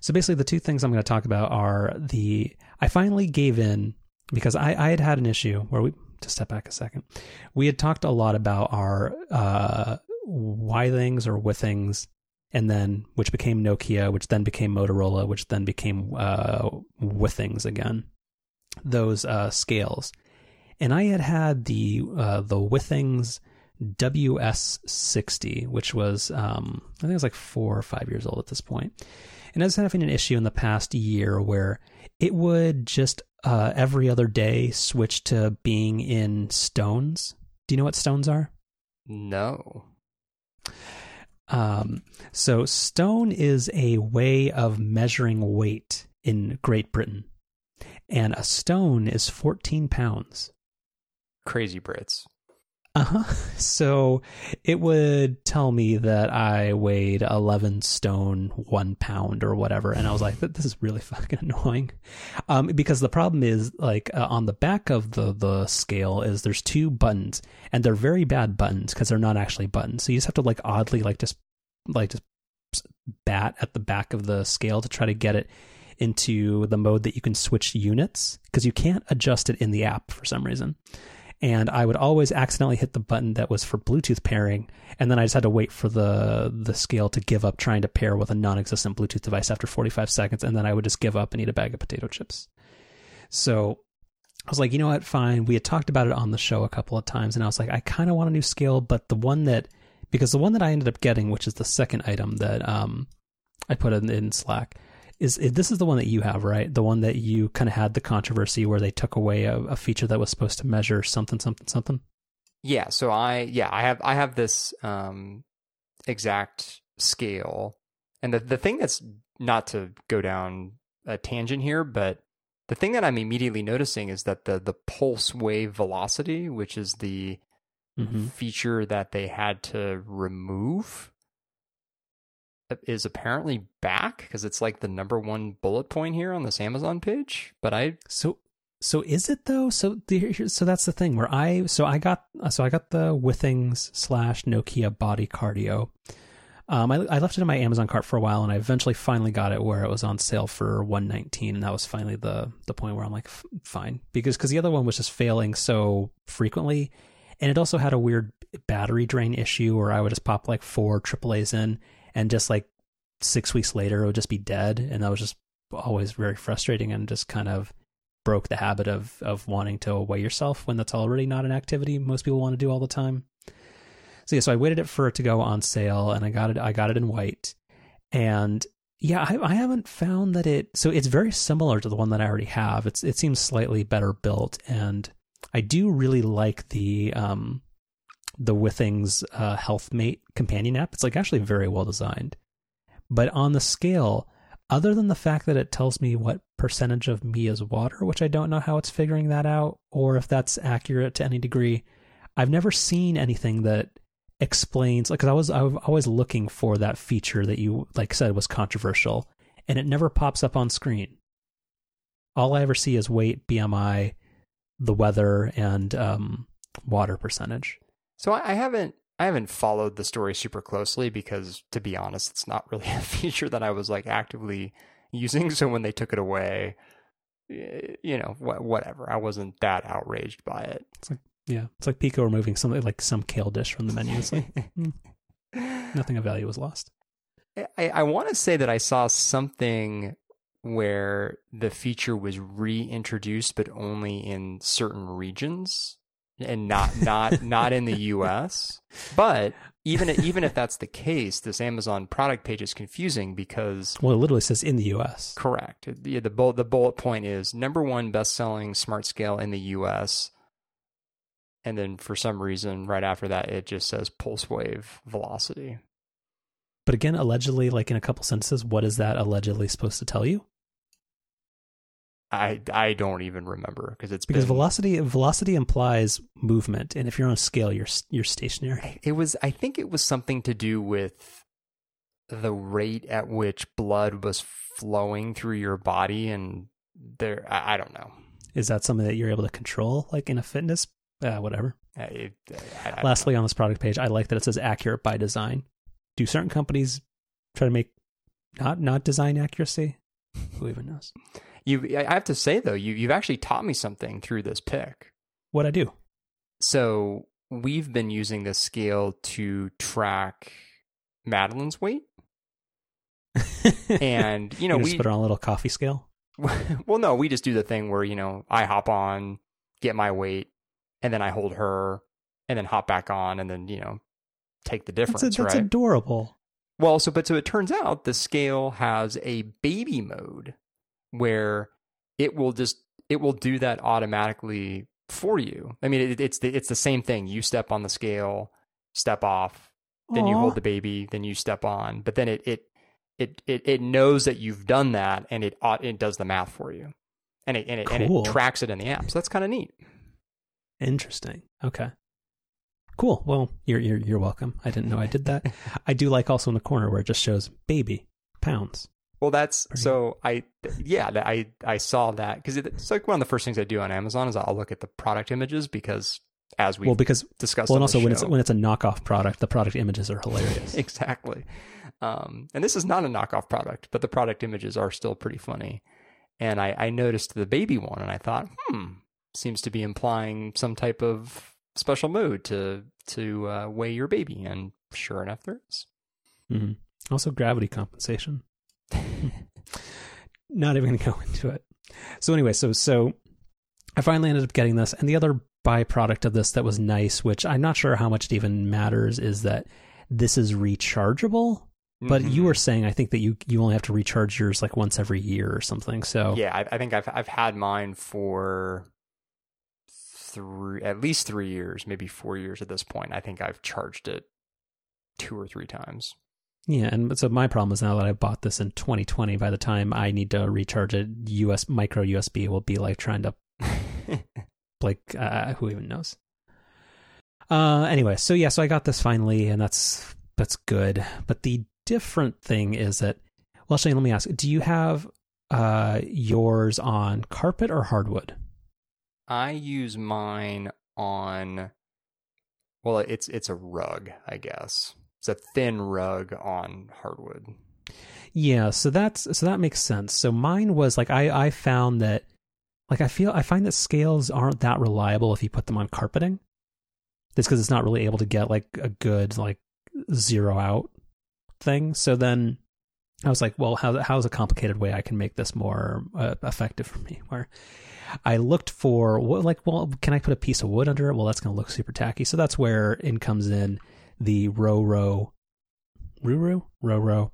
So basically, the two things I'm going to talk about are the I finally gave in because I, I had had an issue where we to step back a second. We had talked a lot about our uh, Withings or Withings, and then which became Nokia, which then became Motorola, which then became uh, Withings again. Those uh, scales, and I had had the uh, the Withings WS60, which was, um, I think it was like four or five years old at this point. And I was having an issue in the past year where it would just uh, every other day switch to being in stones. Do you know what stones are? No. Um, so, stone is a way of measuring weight in Great Britain. And a stone is 14 pounds. Crazy Brits. Uh huh. So it would tell me that I weighed 11 stone, one pound, or whatever. And I was like, this is really fucking annoying. Um, because the problem is, like, uh, on the back of the, the scale is there's two buttons, and they're very bad buttons because they're not actually buttons. So you just have to, like, oddly, like, just, like, just bat at the back of the scale to try to get it into the mode that you can switch units because you can't adjust it in the app for some reason and I would always accidentally hit the button that was for Bluetooth pairing, and then I just had to wait for the the scale to give up trying to pair with a non-existent Bluetooth device after 45 seconds, and then I would just give up and eat a bag of potato chips. So I was like, you know what, fine. We had talked about it on the show a couple of times, and I was like, I kind of want a new scale, but the one that because the one that I ended up getting, which is the second item that um I put in, in Slack is, is, this is the one that you have, right? The one that you kind of had the controversy where they took away a, a, feature that was supposed to measure something, something, something. Yeah. So I, yeah, I have, I have this um, exact scale, and the the thing that's not to go down a tangent here, but the thing that I'm immediately noticing is that the the pulse wave velocity, which is the mm-hmm. feature that they had to remove is apparently back because it's like the number one bullet point here on this Amazon page. But I so so is it though? So so that's the thing where I so I got so I got the Withings slash Nokia Body Cardio. Um, I, I left it in my Amazon cart for a while, and I eventually finally got it where it was on sale for one nineteen, and that was finally the the point where I'm like, fine, because because the other one was just failing so frequently, and it also had a weird battery drain issue where I would just pop like four AAA's in, and just like six weeks later it would just be dead. And that was just always very frustrating and just kind of broke the habit of of wanting to weigh yourself when that's already not an activity most people want to do all the time. So yeah so i waited it for it to go on sale and i got it i got it in white. And yeah I, I haven't found that it so it's very similar to the one that i already have. It's it seems slightly better built and i do really like the um the Withings uh, HealthMate companion app. It's like actually very well designed. But on the scale, other than the fact that it tells me what percentage of me is water, which I don't know how it's figuring that out or if that's accurate to any degree, I've never seen anything that explains like cuz I was I was always looking for that feature that you like said was controversial and it never pops up on screen. All I ever see is weight, BMI, the weather and um, water percentage. So I, I haven't I haven't followed the story super closely because, to be honest, it's not really a feature that I was like actively using. So when they took it away, you know, wh- whatever. I wasn't that outraged by it. Yeah, it's like Pico removing something like some kale dish from the menu. It's like hmm, nothing of value was lost. I, I want to say that I saw something where the feature was reintroduced, but only in certain regions and not not not in the U.S. But even even if that's the case, this Amazon product page is confusing because Well, it literally says in the U.S. correct the the bullet the bullet point is number one best selling smart scale in the U.S. And then for some reason, right after that, it just says pulse wave velocity. But again, allegedly, like in a couple sentences, what is that allegedly supposed to tell you? I I don't even remember because it's Because been, velocity velocity implies movement, and if you're on a scale, you're you're stationary. it was I think it was something to do with the rate at which blood was flowing through your body and there I, I don't know. Is that something that you're able to control, like in a fitness? Uh, whatever. I, I, I don't Lastly, on this product page, I like that it says accurate by design. Do certain companies try to make not not design accuracy? Who even knows? You I have to say though you you've actually taught me something through this pick. What I do? So we've been using this scale to track Madeline's weight, and you know you just we put it on a little coffee scale. well, no, we just do the thing where, you know, I hop on, get my weight, and then I hold her, and then hop back on, and then, you know, take the difference, That's, a, that's right? adorable. well, so, but so it turns out the scale has a baby mode where it will just, it will do that automatically for you. I mean, it, it's the, it's the same thing. You step on the scale, step off, then you hold the baby, then you step on, but then it, it, it, it, it knows that you've done that and it, it does the math for you and it, and it, and it tracks it in the app. So that's kind of neat. Interesting. Okay. Cool. Well, you're you're you're welcome. I didn't know I did that. I do like also in the corner where it just shows baby pounds. Well, that's Pretty- so I yeah I I saw that because it's like one of the first things I do on Amazon is I'll look at the product images because as we well, because discussed well, and also the when it's when it's a knockoff product, the product images are hilarious. exactly. Um, and this is not a knockoff product, but the product images are still pretty funny. And I, I noticed the baby one, and I thought, hmm, seems to be implying some type of special mode to to uh, weigh your baby. And sure enough, there is. Mhm. Also, gravity compensation. Not even going to go into it. So anyway, so so I finally ended up getting this, and the other byproduct of this that was nice, which I'm not sure how much it even matters, is that this is rechargeable. But you Mhm. were saying, I think that you you only have to recharge yours like once every year or something. So Yeah, I, I think I've I've had mine for three, at least three years, maybe four years at this point. I think I've charged it two or three times. Yeah, and so my problem is now that I bought this in 2020. By the time I need to recharge it, US micro USB will be like trying to like uh, who even knows. Uh, anyway, so yeah, so I got this finally, and that's that's good. But the different thing is that, well, Shane, let me ask: Do you have uh yours on carpet or hardwood? I use mine on. Well, it's it's a rug, I guess. It's a thin rug on hardwood. Yeah, so that's so that makes sense. So mine was like I I found that like I feel I find that scales aren't that reliable if you put them on carpeting. It's because it's not really able to get like a good like zero out thing. So then I was like, well, how how's a complicated way I can make this more uh, effective for me? Where I looked for what like, well, can I put a piece of wood under it? Well, that's going to look super tacky. So that's where in comes in the Roro, Ruru, Roro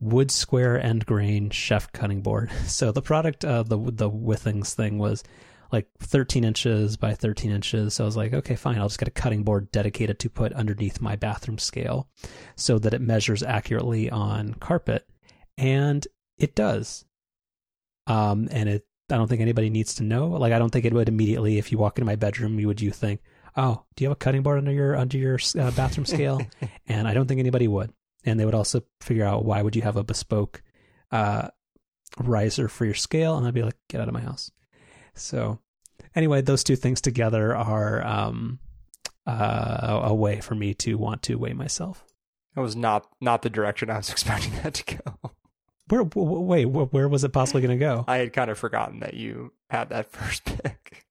wood square end grain chef cutting board. So the product, uh, the the Withings thing was like 13 inches by 13 inches. So I was like, okay, fine. I'll just get a cutting board dedicated to put underneath my bathroom scale, so that it measures accurately on carpet, and it does. Um, and it, I don't think anybody needs to know. Like, I don't think it would immediately, if you walk into my bedroom, you would you think, oh, do you have a cutting board under your under your uh, bathroom scale? and I don't think anybody would. And they would also figure out why would you have a bespoke uh, riser for your scale, and I'd be like, get out of my house. So anyway, those two things together are um, uh, a way for me to want to weigh myself. That was not not the direction I was expecting that to go. Where wait, where was it possibly going to go? I had kind of forgotten that you had that first pick.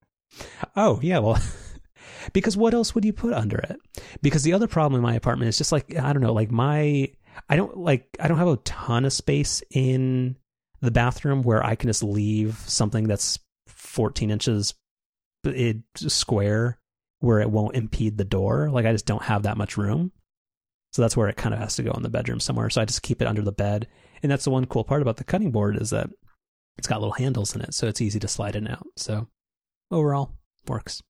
Oh yeah, well, because what else would you put under it? Because the other problem in my apartment is just like I don't know, like my I don't like I don't have a ton of space in the bathroom where I can just leave something that's 14 inches it square where it won't impede the door. Like I just don't have that much room. So that's where it kind of has to go in the bedroom somewhere. So I just keep it under the bed. And that's the one cool part about the cutting board is that it's got little handles in it, so it's easy to slide in and out. So overall, works.